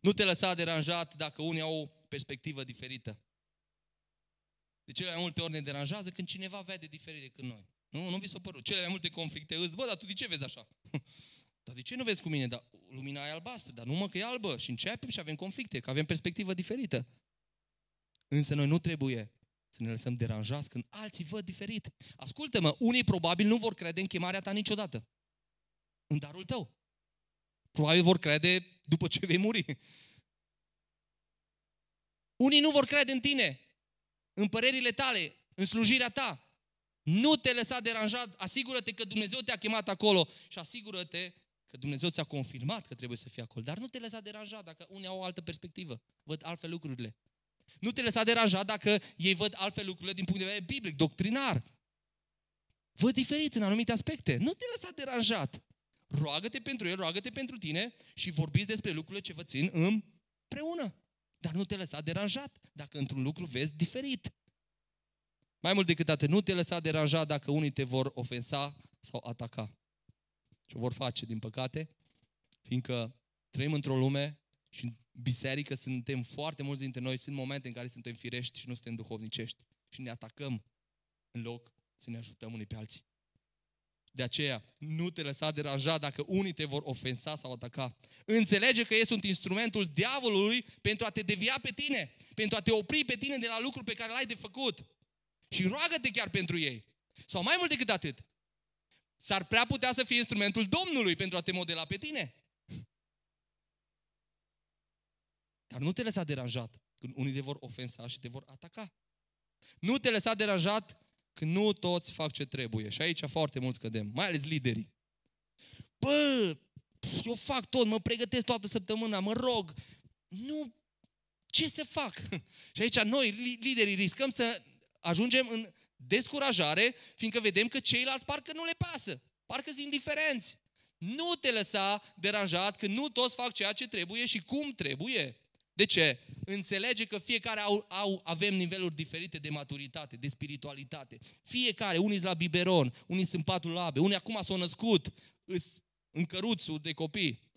Nu te lăsa deranjat dacă unii au o perspectivă diferită. De cele mai multe ori ne deranjează când cineva vede diferit decât noi. Nu, nu vi s-a părut. Cele mai multe conflicte îți, bă, dar tu de ce vezi așa? dar de ce nu vezi cu mine? Dar lumina e albastră, dar nu mă că e albă. Și începem și avem conflicte, că avem perspectivă diferită. Însă noi nu trebuie să ne lăsăm deranjați când alții văd diferit. Ascultă-mă, unii probabil nu vor crede în chemarea ta niciodată. În darul tău. Probabil vor crede după ce vei muri. Unii nu vor crede în tine, în părerile tale, în slujirea ta. Nu te lăsa deranjat, asigură-te că Dumnezeu te-a chemat acolo și asigură-te că Dumnezeu ți-a confirmat că trebuie să fii acolo. Dar nu te lăsa deranjat dacă unii au o altă perspectivă, văd altfel lucrurile. Nu te lăsa deranjat dacă ei văd altfel lucrurile din punct de vedere biblic, doctrinar. Văd diferit în anumite aspecte. Nu te lăsa deranjat. Roagă-te pentru el, roagă-te pentru tine și vorbiți despre lucrurile ce vă țin împreună. Dar nu te lăsa deranjat dacă într-un lucru vezi diferit. Mai mult decât atât, nu te lăsa deranjat dacă unii te vor ofensa sau ataca. Și o vor face, din păcate, fiindcă trăim într-o lume și în biserică suntem foarte mulți dintre noi, sunt momente în care suntem firești și nu suntem duhovnicești. Și ne atacăm în loc să ne ajutăm unii pe alții. De aceea, nu te lăsa deranjat dacă unii te vor ofensa sau ataca. Înțelege că ei sunt instrumentul diavolului pentru a te devia pe tine, pentru a te opri pe tine de la lucruri pe care l-ai de făcut. Și roagă-te chiar pentru ei. Sau mai mult decât atât, s-ar prea putea să fie instrumentul Domnului pentru a te modela pe tine. Dar nu te lăsa deranjat când unii te vor ofensa și te vor ataca. Nu te lăsa deranjat când nu toți fac ce trebuie. Și aici foarte mulți cădem, mai ales liderii. Bă, eu fac tot, mă pregătesc toată săptămâna, mă rog. Nu, ce să fac? Și aici noi, liderii, riscăm să ajungem în descurajare, fiindcă vedem că ceilalți parcă nu le pasă, parcă sunt indiferenți. Nu te lăsa deranjat când nu toți fac ceea ce trebuie și cum trebuie. De ce? Înțelege că fiecare au, au, avem niveluri diferite de maturitate, de spiritualitate. Fiecare, unii sunt la biberon, unii sunt patru labe, unii acum s-au născut, îs în căruțul de copii.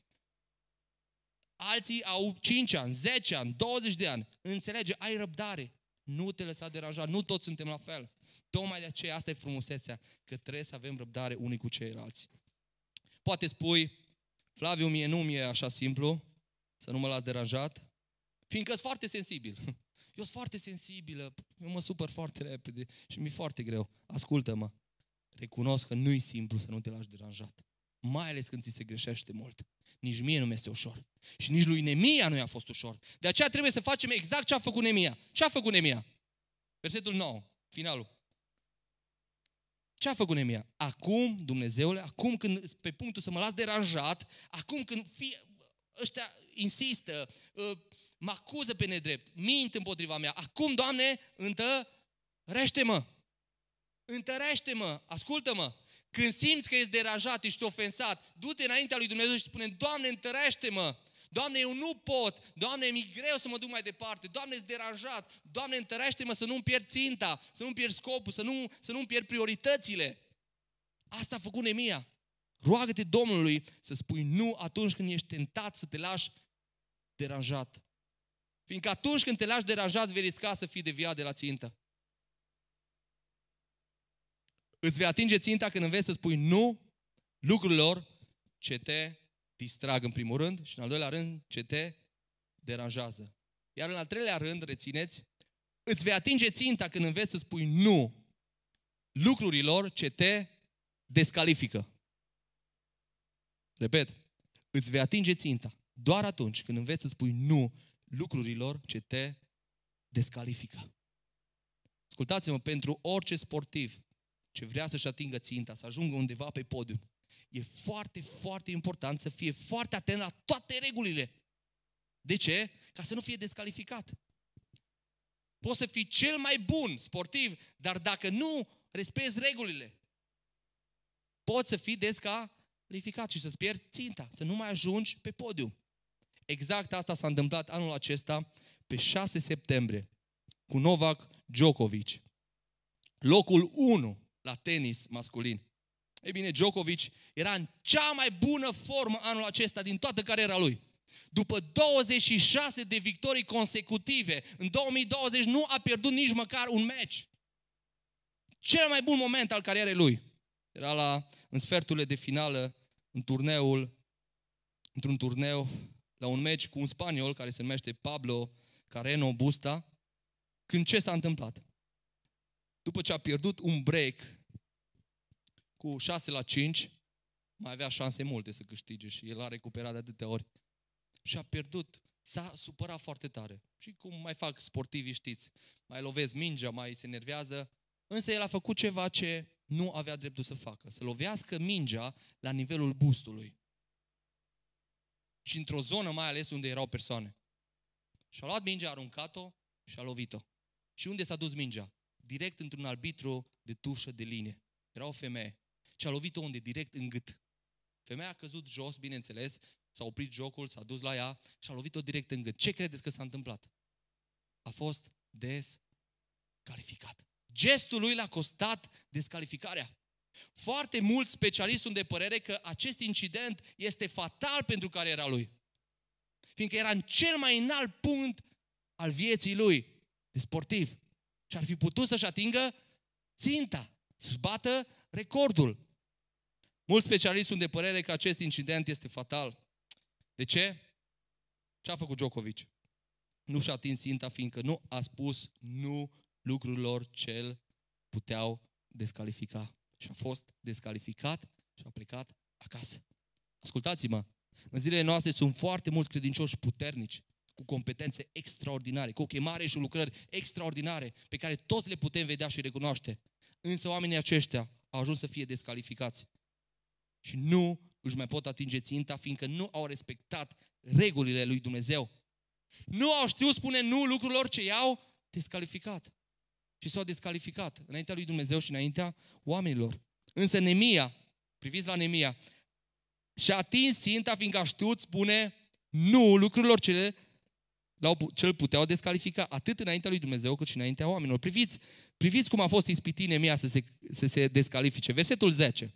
Alții au 5 ani, 10 ani, 20 de ani. Înțelege, ai răbdare. Nu te lăsa deranjat, nu toți suntem la fel. Tocmai de aceea asta e frumusețea, că trebuie să avem răbdare unii cu ceilalți. Poate spui, Flaviu, mie nu mi-e așa simplu să nu mă las deranjat, Fiindcă sunt foarte sensibil. Eu sunt foarte sensibilă, eu mă supăr foarte repede și mi-e foarte greu. Ascultă-mă, recunosc că nu-i simplu să nu te lași deranjat. Mai ales când ți se greșește mult. Nici mie nu mi-este ușor. Și nici lui Nemia nu i-a fost ușor. De aceea trebuie să facem exact ce a făcut Nemia. Ce a făcut Nemia? Versetul 9, finalul. Ce a făcut Nemia? Acum, Dumnezeule, acum când pe punctul să mă las deranjat, acum când fie, ăștia insistă, uh, mă acuză pe nedrept, mint împotriva mea, acum, Doamne, întărește-mă. Întărește-mă, ascultă-mă. Când simți că ești deranjat, ești ofensat, du-te înaintea lui Dumnezeu și spune, Doamne, întărește-mă. Doamne, eu nu pot. Doamne, mi greu să mă duc mai departe. Doamne, ești deranjat. Doamne, întărește-mă să nu-mi pierd ținta, să nu-mi pierd scopul, să, nu, să nu-mi pierd prioritățile. Asta a făcut Nemia. Roagă-te Domnului să spui nu atunci când ești tentat să te lași deranjat. Fiindcă atunci când te lași deranjat, vei risca să fii deviat de la țintă. Îți vei atinge ținta când înveți să spui nu lucrurilor ce te distrag în primul rând și în al doilea rând ce te deranjează. Iar în al treilea rând, rețineți, îți vei atinge ținta când înveți să spui nu lucrurilor ce te descalifică. Repet, îți vei atinge ținta doar atunci când înveți să spui nu lucrurilor ce te descalifică. Ascultați-mă, pentru orice sportiv ce vrea să-și atingă ținta, să ajungă undeva pe podium, e foarte, foarte important să fie foarte atent la toate regulile. De ce? Ca să nu fie descalificat. Poți să fii cel mai bun sportiv, dar dacă nu respezi regulile, poți să fii descalificat și să-ți pierzi ținta, să nu mai ajungi pe podium. Exact asta s-a întâmplat anul acesta, pe 6 septembrie, cu Novak Djokovic. Locul 1 la tenis masculin. Ei bine, Djokovic era în cea mai bună formă anul acesta din toată cariera lui. După 26 de victorii consecutive, în 2020 nu a pierdut nici măcar un meci. Cel mai bun moment al carierei lui. Era la, în sferturile de finală, în turneul, într-un turneu, la un meci cu un spaniol care se numește Pablo Carreno Busta. Când ce s-a întâmplat? După ce a pierdut un break cu 6 la 5, mai avea șanse multe să câștige și el a recuperat de atâtea ori. Și a pierdut, s-a supărat foarte tare. Și cum mai fac sportivii, știți, mai lovesc mingea, mai se nervează, însă el a făcut ceva ce nu avea dreptul să facă, să lovească mingea la nivelul bustului. Și într-o zonă mai ales unde erau persoane. Și a luat mingea, a aruncat-o și a lovit-o. Și unde s-a dus mingea? Direct într-un arbitru de tușă de linie. Era o femeie și a lovit-o unde? Direct în gât. Femeia a căzut jos, bineînțeles, s-a oprit jocul, s-a dus la ea și a lovit-o direct în gât. Ce credeți că s-a întâmplat? A fost descalificat. Gestul lui l-a costat descalificarea. Foarte mulți specialiști sunt de părere că acest incident este fatal pentru cariera lui. Fiindcă era în cel mai înalt punct al vieții lui de sportiv. Și ar fi putut să-și atingă ținta, să-și bată recordul. Mulți specialiști sunt de părere că acest incident este fatal. De ce? Ce a făcut Djokovic? Nu și-a atins ținta fiindcă nu a spus nu lucrurilor ce îl puteau descalifica. Și a fost descalificat și a plecat acasă. Ascultați-mă, în zilele noastre sunt foarte mulți credincioși puternici, cu competențe extraordinare, cu o chemare și lucrări extraordinare, pe care toți le putem vedea și recunoaște. Însă oamenii aceștia au ajuns să fie descalificați și nu își mai pot atinge ținta, fiindcă nu au respectat regulile lui Dumnezeu. Nu au știut spune nu lucrurilor ce i-au descalificat. Și s-au descalificat înaintea lui Dumnezeu și înaintea oamenilor. Însă Nemia, priviți la Nemia, și-a atins ținta fiindcă a știut spune nu lucrurilor ce ce îl puteau descalifica atât înaintea lui Dumnezeu cât și înaintea oamenilor. Priviți, priviți cum a fost ispitit Nemia să se, să se descalifice. Versetul 10.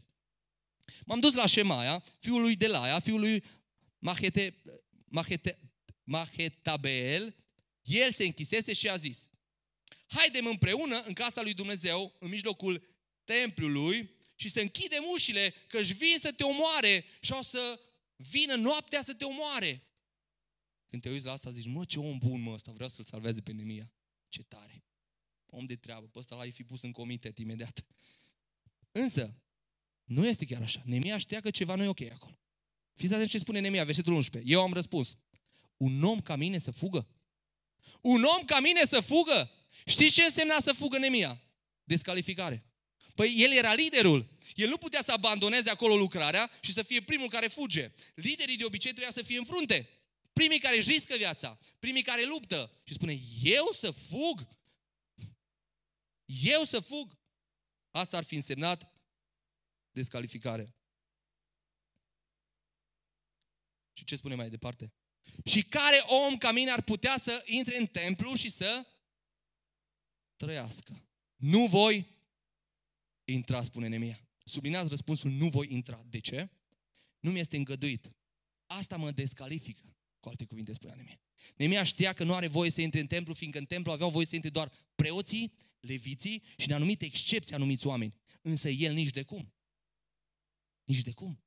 M-am dus la Shemaia, fiul lui Delaia, fiul lui Mahete, Mahete, Mahetabeel, el se închisese și a zis, haidem împreună în casa lui Dumnezeu, în mijlocul templului, și să închidem ușile, că își vin să te omoare și o să vină noaptea să te omoare. Când te uiți la asta, zici, mă, ce om bun, mă, ăsta vreau să-l salveze pe Nemia. Ce tare. Om de treabă, pe ăsta l-ai fi pus în comitet imediat. Însă, nu este chiar așa. Nemia știa că ceva nu e ok acolo. Fiți atenți ce spune Nemia, versetul 11. Eu am răspuns. Un om ca mine să fugă? Un om ca mine să fugă? Știți ce însemna să fugă Nemia? Descalificare. Păi el era liderul. El nu putea să abandoneze acolo lucrarea și să fie primul care fuge. Liderii de obicei trebuia să fie în frunte. Primii care își riscă viața, primii care luptă. Și spune, eu să fug? Eu să fug? Asta ar fi însemnat descalificare. Și ce spune mai departe? Și care om ca mine ar putea să intre în templu și să trăiască? Nu voi intra, spune Nemia. Sublinează răspunsul, nu voi intra. De ce? Nu mi este îngăduit. Asta mă descalifică. Cu alte cuvinte spunea Nemia. Nemia știa că nu are voie să intre în templu, fiindcă în templu aveau voie să intre doar preoții, leviții și în anumite excepții anumiți oameni. Însă el nici de cum. Nici de cum.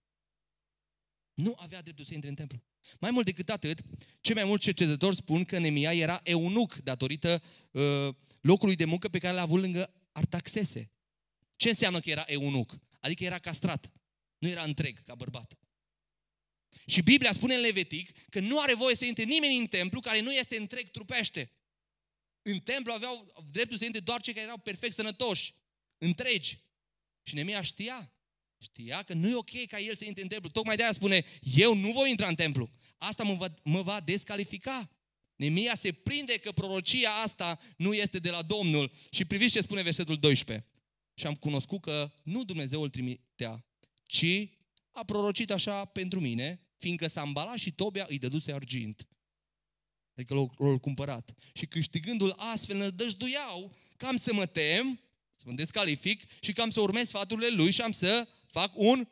Nu avea dreptul să intre în templu. Mai mult decât atât, cei mai mulți cercetători spun că Nemia era eunuc datorită uh, locului de muncă pe care l-a avut lângă Artaxese. Ce înseamnă că era eunuc? Adică era castrat. Nu era întreg ca bărbat. Și Biblia spune în Levitic că nu are voie să intre nimeni în templu care nu este întreg trupește. În templu aveau dreptul să intre doar cei care erau perfect sănătoși, întregi. Și Nemia știa. Știa că nu e ok ca el să intre în templu. Tocmai de aia spune, eu nu voi intra în templu. Asta mă va, mă va descalifica. Nemia se prinde că prorocia asta nu este de la Domnul. Și priviți ce spune versetul 12. Și am cunoscut că nu Dumnezeu îl trimitea, ci a prorocit așa pentru mine, fiindcă s-a îmbalat și Tobia îi dăduse argint. Adică l-au cumpărat. Și câștigându-l astfel nădăjduiau cam să mă tem, să mă descalific și cam să urmez sfaturile lui și am să fac un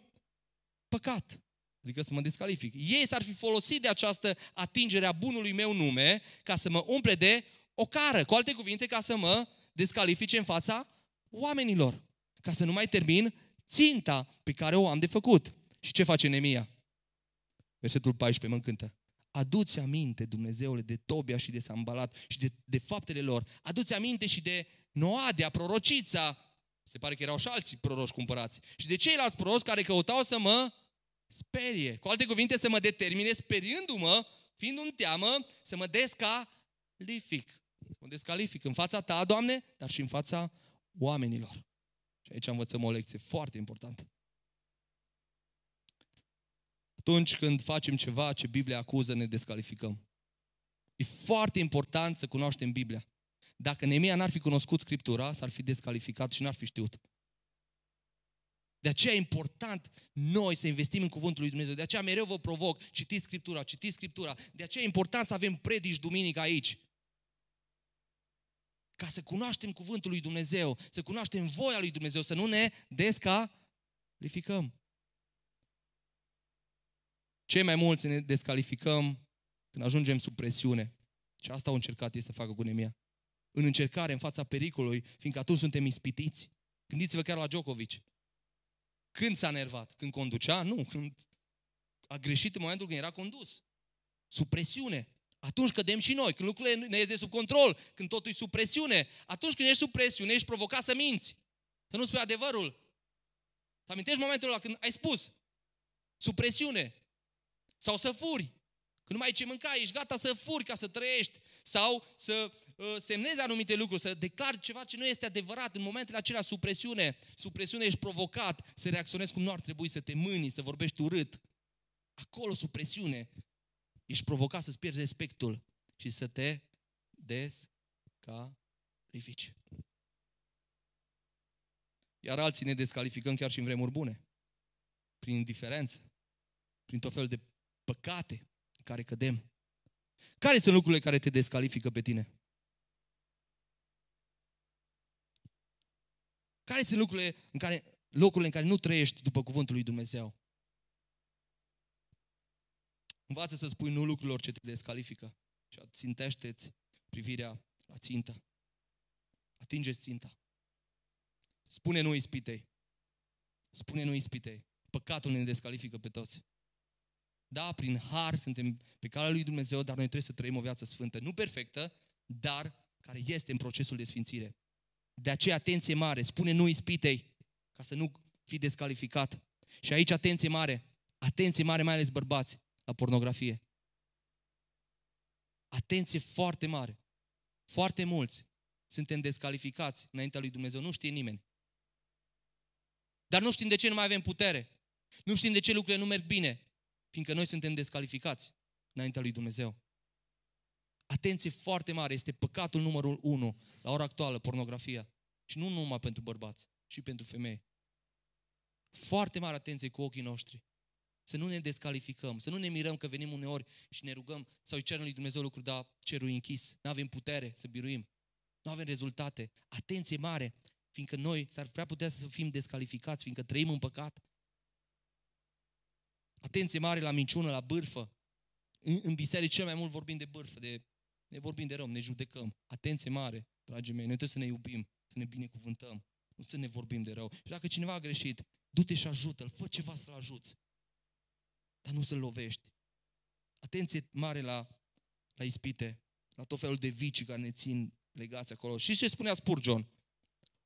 păcat. Adică să mă descalific. Ei s-ar fi folosit de această atingere a bunului meu nume ca să mă umple de o cară. Cu alte cuvinte, ca să mă descalifice în fața oamenilor. Ca să nu mai termin ținta pe care o am de făcut. Și ce face Nemia? Versetul 14 mă încântă. Aduți aminte, Dumnezeule, de Tobia și de Sambalat și de, de faptele lor. Aduți aminte și de Noadea, prorocița. Se pare că erau și alții proroși cumpărați. Și de ceilalți proroși care căutau să mă sperie. Cu alte cuvinte, să mă determine, speriându-mă, fiind un teamă, să mă descalific. Să mă descalific în fața ta, Doamne, dar și în fața oamenilor. Și aici învățăm o lecție foarte importantă. Atunci când facem ceva ce Biblia acuză, ne descalificăm. E foarte important să cunoaștem Biblia. Dacă Nemia n-ar fi cunoscut Scriptura, s-ar fi descalificat și n-ar fi știut. De aceea e important noi să investim în Cuvântul lui Dumnezeu. De aceea mereu vă provoc, citiți Scriptura, citiți Scriptura. De aceea e important să avem predici duminică aici. Ca să cunoaștem Cuvântul lui Dumnezeu, să cunoaștem voia lui Dumnezeu, să nu ne descalificăm. Cei mai mulți ne descalificăm când ajungem sub presiune. Și asta au încercat ei să facă cu Nemia. În încercare, în fața pericolului, fiindcă atunci suntem ispitiți. Gândiți-vă chiar la Djokovic. Când s-a nervat? Când conducea? Nu, când a greșit în momentul când era condus. Sub presiune. Atunci cădem și noi, când lucrurile ne ies de sub control, când totul e sub presiune. Atunci când ești sub presiune, ești provocat să minți. Să nu spui adevărul. Să amintești momentul ăla când ai spus, sub presiune, sau să furi. Când nu mai ai ce mânca, ești gata să furi ca să trăiești. Sau să uh, semnezi anumite lucruri, să declari ceva ce nu este adevărat. În momentele acelea, sub presiune, sub presiune ești provocat să reacționezi cum nu ar trebui, să te mâni, să vorbești urât. Acolo, sub presiune, ești provocat să-ți pierzi respectul și să te descalifici. Iar alții ne descalificăm chiar și în vremuri bune. Prin indiferență, prin tot felul de păcate în care cădem. Care sunt lucrurile care te descalifică pe tine? Care sunt lucrurile în care, locurile în care nu trăiești după cuvântul lui Dumnezeu? Învață să spui nu lucrurilor ce te descalifică și țintește-ți privirea la țintă. Atingeți ținta. Spune nu ispitei. Spune nu ispitei. Păcatul ne descalifică pe toți. Da, prin har suntem pe calea lui Dumnezeu, dar noi trebuie să trăim o viață sfântă. Nu perfectă, dar care este în procesul de sfințire. De aceea atenție mare, spune nu ispitei, ca să nu fii descalificat. Și aici atenție mare, atenție mare, mai ales bărbați, la pornografie. Atenție foarte mare. Foarte mulți suntem descalificați înaintea lui Dumnezeu. Nu știe nimeni. Dar nu știm de ce nu mai avem putere. Nu știm de ce lucrurile nu merg bine. Fiindcă noi suntem descalificați înaintea lui Dumnezeu. Atenție foarte mare, este păcatul numărul unu la ora actuală, pornografia. Și nu numai pentru bărbați, și pentru femei. Foarte mare atenție cu ochii noștri. Să nu ne descalificăm, să nu ne mirăm că venim uneori și ne rugăm sau îi cerem lui Dumnezeu lucruri, dar cerul e închis, nu avem putere să biruim, nu avem rezultate. Atenție mare, fiindcă noi s-ar prea putea să fim descalificați, fiindcă trăim în păcat. Atenție mare la minciună, la bârfă. În, în biserică cel mai mult vorbim de bârfă, de, ne vorbim de rău, ne judecăm. Atenție mare, dragii mei, noi trebuie să ne iubim, să ne binecuvântăm, nu să ne vorbim de rău. Și dacă cineva a greșit, du-te și ajută-l, fă ceva să-l ajuți. Dar nu să-l lovești. Atenție mare la, la ispite, la tot felul de vicii care ne țin legați acolo. Și ce spunea Spurgeon?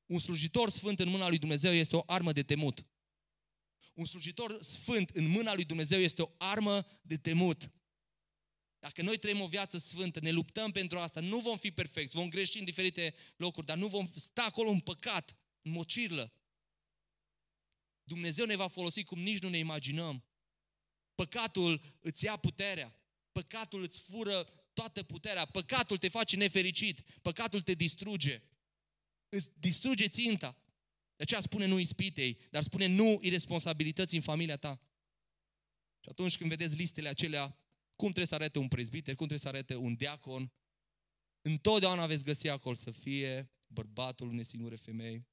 Un slujitor sfânt în mâna lui Dumnezeu este o armă de temut. Un slujitor sfânt în mâna lui Dumnezeu este o armă de temut. Dacă noi trăim o viață sfântă, ne luptăm pentru asta, nu vom fi perfecți, vom greși în diferite locuri, dar nu vom sta acolo în păcat, în mocirlă. Dumnezeu ne va folosi cum nici nu ne imaginăm. Păcatul îți ia puterea. Păcatul îți fură toată puterea. Păcatul te face nefericit. Păcatul te distruge. Îți distruge ținta. De aceea spune nu ispitei, dar spune nu irresponsabilități în familia ta. Și atunci când vedeți listele acelea, cum trebuie să arate un prezbiter, cum trebuie să arate un diacon, întotdeauna veți găsi acolo să fie bărbatul unei singure femei,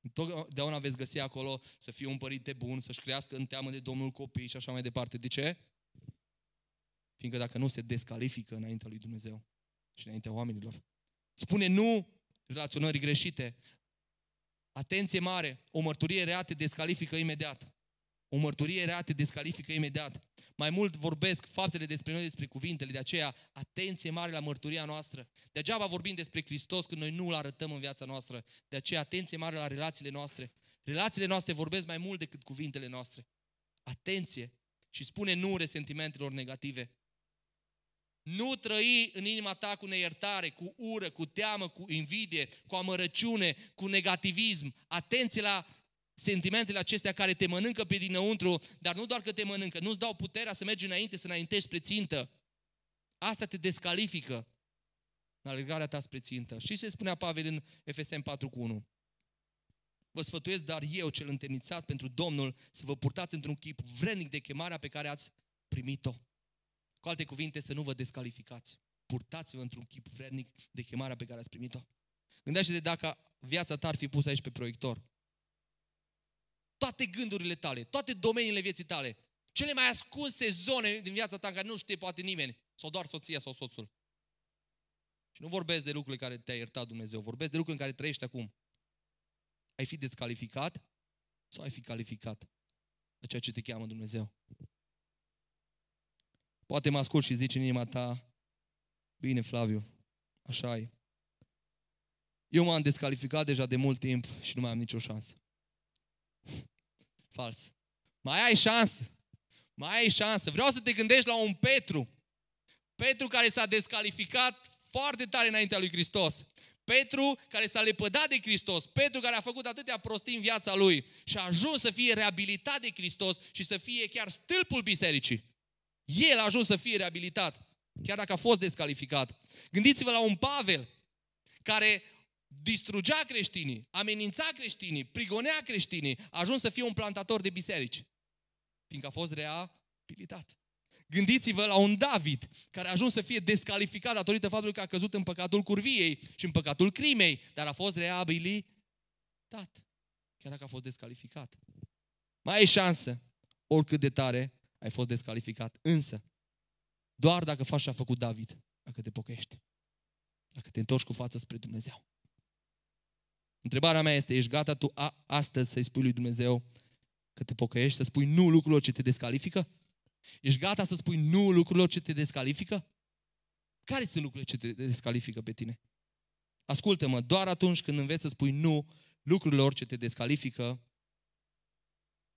Întotdeauna veți găsi acolo să fie un părinte bun, să-și crească în teamă de Domnul copii și așa mai departe. De ce? Fiindcă dacă nu se descalifică înaintea lui Dumnezeu și înaintea oamenilor. Spune nu relaționării greșite. Atenție mare, o mărturie rea te descalifică imediat. O mărturie rea te descalifică imediat. Mai mult vorbesc faptele despre noi, despre cuvintele, de aceea atenție mare la mărturia noastră. Degeaba vorbim despre Hristos când noi nu îl arătăm în viața noastră. De aceea atenție mare la relațiile noastre. Relațiile noastre vorbesc mai mult decât cuvintele noastre. Atenție! Și spune nu resentimentelor negative. Nu trăi în inima ta cu neiertare, cu ură, cu teamă, cu invidie, cu amărăciune, cu negativism. Atenție la sentimentele acestea care te mănâncă pe dinăuntru, dar nu doar că te mănâncă, nu-ți dau puterea să mergi înainte, să înaintești spre țintă. Asta te descalifică în alergarea ta spre țintă. Și ce spunea Pavel în Efesem 4 cu 1? Vă sfătuiesc, dar eu, cel întemnițat pentru Domnul, să vă purtați într-un chip vrednic de chemarea pe care ați primit-o. Cu alte cuvinte, să nu vă descalificați. Purtați-vă într-un chip vrednic de chemarea pe care ați primit-o. Gândește-te dacă viața ta ar fi pusă aici pe proiector toate gândurile tale, toate domeniile vieții tale, cele mai ascunse zone din viața ta în care nu știe poate nimeni, sau doar soția sau soțul. Și nu vorbesc de lucrurile care te-a iertat Dumnezeu, vorbesc de lucruri în care trăiești acum. Ai fi descalificat sau ai fi calificat de ceea ce te cheamă Dumnezeu? Poate mă ascult și zici în inima ta, bine Flaviu, așa e. Eu m-am descalificat deja de mult timp și nu mai am nicio șansă. Fals. Mai ai șansă. Mai ai șansă. Vreau să te gândești la un Petru. Petru care s-a descalificat foarte tare înaintea lui Hristos. Petru care s-a lepădat de Hristos, Petru care a făcut atâtea prostii în viața lui și a ajuns să fie reabilitat de Hristos și să fie chiar stâlpul bisericii. El a ajuns să fie reabilitat, chiar dacă a fost descalificat. Gândiți-vă la un Pavel care distrugea creștinii, amenința creștinii, prigonea creștinii, a ajuns să fie un plantator de biserici, fiindcă a fost reabilitat. Gândiți-vă la un David care a ajuns să fie descalificat datorită faptului că a căzut în păcatul curviei și în păcatul crimei, dar a fost reabilitat, chiar dacă a fost descalificat. Mai ai șansă, oricât de tare ai fost descalificat. Însă, doar dacă faci ce a făcut David, dacă te pochești, dacă te întorci cu față spre Dumnezeu. Întrebarea mea este, ești gata tu a, astăzi să-i spui lui Dumnezeu că te pocăiești, să spui nu lucrurilor ce te descalifică? Ești gata să spui nu lucrurilor ce te descalifică? Care sunt lucrurile ce te descalifică pe tine? Ascultă-mă, doar atunci când înveți să spui nu lucrurilor ce te descalifică,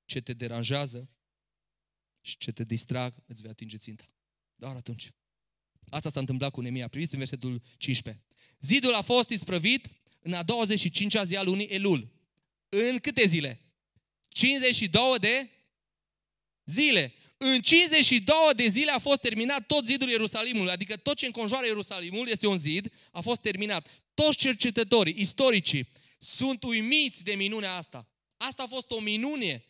ce te deranjează și ce te distrag, îți vei atinge ținta. Doar atunci. Asta s-a întâmplat cu Nemia. Priviți în versetul 15. Zidul a fost isprăvit în a 25-a zi a lunii Elul. În câte zile? 52 de zile. În 52 de zile a fost terminat tot zidul Ierusalimului, adică tot ce înconjoară Ierusalimul este un zid, a fost terminat. Toți cercetătorii, istoricii, sunt uimiți de minunea asta. Asta a fost o minune.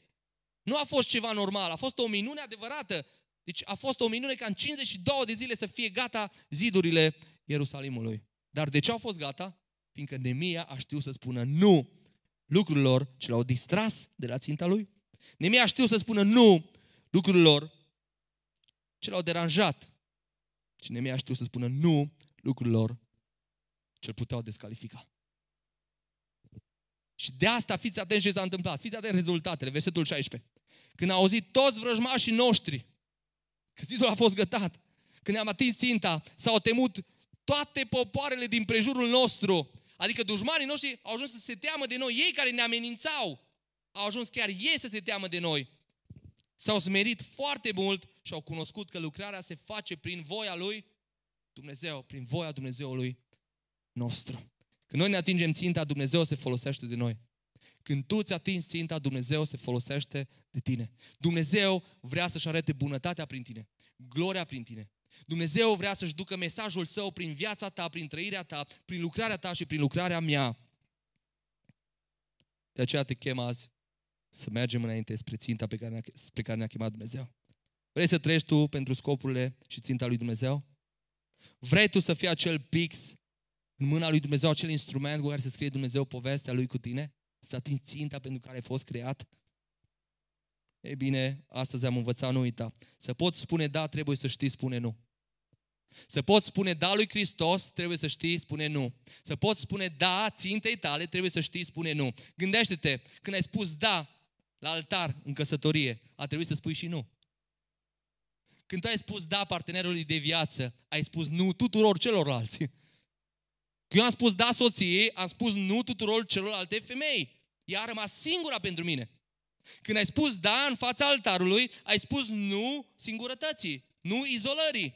Nu a fost ceva normal, a fost o minune adevărată. Deci a fost o minune ca în 52 de zile să fie gata zidurile Ierusalimului. Dar de ce au fost gata? Fiindcă Nemia a știut să spună nu lucrurilor ce l-au distras de la ținta lui. Nemia a știut să spună nu lucrurilor ce l-au deranjat. Și Nemia a știut să spună nu lucrurilor ce îl puteau descalifica. Și de asta fiți atenți ce s-a întâmplat. Fiți atenți rezultatele, versetul 16. Când au auzit toți vrăjmașii noștri că zidul a fost gătat, când ne-am atins ținta, s-au temut toate popoarele din prejurul nostru. Adică dușmanii noștri au ajuns să se teamă de noi. Ei care ne amenințau, au ajuns chiar ei să se teamă de noi. S-au smerit foarte mult și au cunoscut că lucrarea se face prin voia lui Dumnezeu, prin voia Dumnezeului nostru. Când noi ne atingem ținta, Dumnezeu se folosește de noi. Când tu ți atingi ținta, Dumnezeu se folosește de tine. Dumnezeu vrea să-și arate bunătatea prin tine, gloria prin tine. Dumnezeu vrea să-și ducă mesajul său prin viața ta, prin trăirea ta, prin lucrarea ta și prin lucrarea mea. De aceea te chem azi să mergem înainte spre ținta pe care ne-a, spre care ne-a chemat Dumnezeu. Vrei să trăiești tu pentru scopurile și ținta lui Dumnezeu? Vrei tu să fii acel pix în mâna lui Dumnezeu, acel instrument cu care să scrie Dumnezeu povestea lui cu tine? Să atingi ținta pentru care ai fost creat? Ei bine, astăzi am învățat, nu uita. Să poți spune da, trebuie să știi spune nu. Să poți spune da lui Hristos, trebuie să știi spune nu. Să poți spune da țintei tale, trebuie să știi spune nu. Gândește-te, când ai spus da la altar în căsătorie, a trebuit să spui și nu. Când tu ai spus da partenerului de viață, ai spus nu tuturor celorlalți. Eu am spus da soției, am spus nu tuturor celorlalte femei. Ea a rămas singura pentru mine. Când ai spus da în fața altarului, ai spus nu singurătății, nu izolării,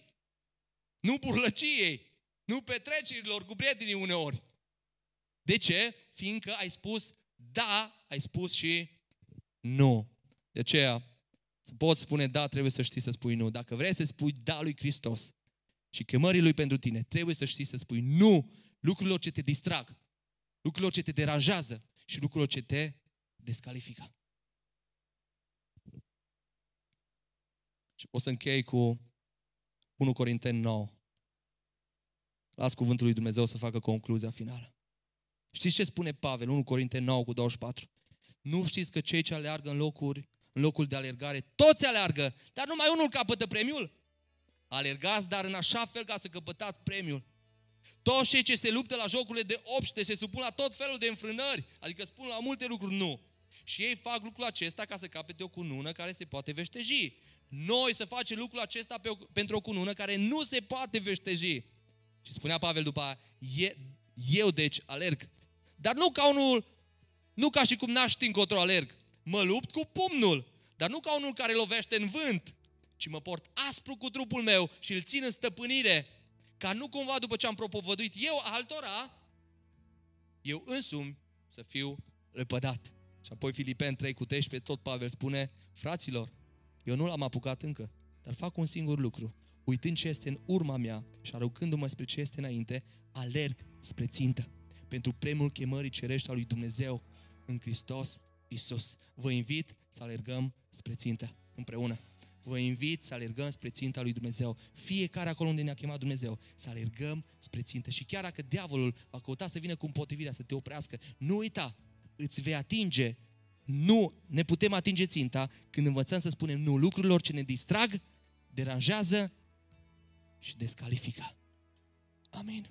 nu burlăciei, nu petrecerilor cu prietenii uneori. De ce? Fiindcă ai spus da, ai spus și nu. De aceea, să poți spune da, trebuie să știi să spui nu. Dacă vrei să spui da lui Hristos și chemării lui pentru tine, trebuie să știi să spui nu lucrurilor ce te distrag, lucrurilor ce te deranjează și lucrurilor ce te descalifică. O să închei cu 1 Corinteni 9. Las cuvântul lui Dumnezeu să facă concluzia finală. Știți ce spune Pavel, 1 Corinteni 9 cu 24? Nu știți că cei ce aleargă în locuri, în locul de alergare, toți aleargă, dar numai unul capătă premiul? Alergați, dar în așa fel ca să căpătați premiul. Toți cei ce se luptă la jocurile de obște se supun la tot felul de înfrânări, adică spun la multe lucruri nu. Și ei fac lucrul acesta ca să capete o cunună care se poate veșteji. Noi să facem lucrul acesta pe o, pentru o cunună care nu se poate veșteji. Și spunea Pavel după aia, eu deci alerg. Dar nu ca unul, nu ca și cum n-aș ști încotro alerg. Mă lupt cu pumnul, dar nu ca unul care lovește în vânt, ci mă port aspru cu trupul meu și îl țin în stăpânire, ca nu cumva după ce am propovăduit eu altora, eu însumi să fiu lepădat. Și apoi Filipen 3 cu 13, tot Pavel spune, fraților, eu nu l-am apucat încă, dar fac un singur lucru. Uitând ce este în urma mea și aruncându-mă spre ce este înainte, alerg spre țintă. Pentru premiul chemării cerești a lui Dumnezeu în Hristos Isus. Vă invit să alergăm spre țintă împreună. Vă invit să alergăm spre ținta lui Dumnezeu. Fiecare acolo unde ne-a chemat Dumnezeu, să alergăm spre țintă. Și chiar dacă diavolul va căuta să vină cu împotrivirea, să te oprească, nu uita, îți vei atinge nu ne putem atinge ținta când învățăm să spunem nu lucrurilor ce ne distrag, deranjează și descalifică. Amin.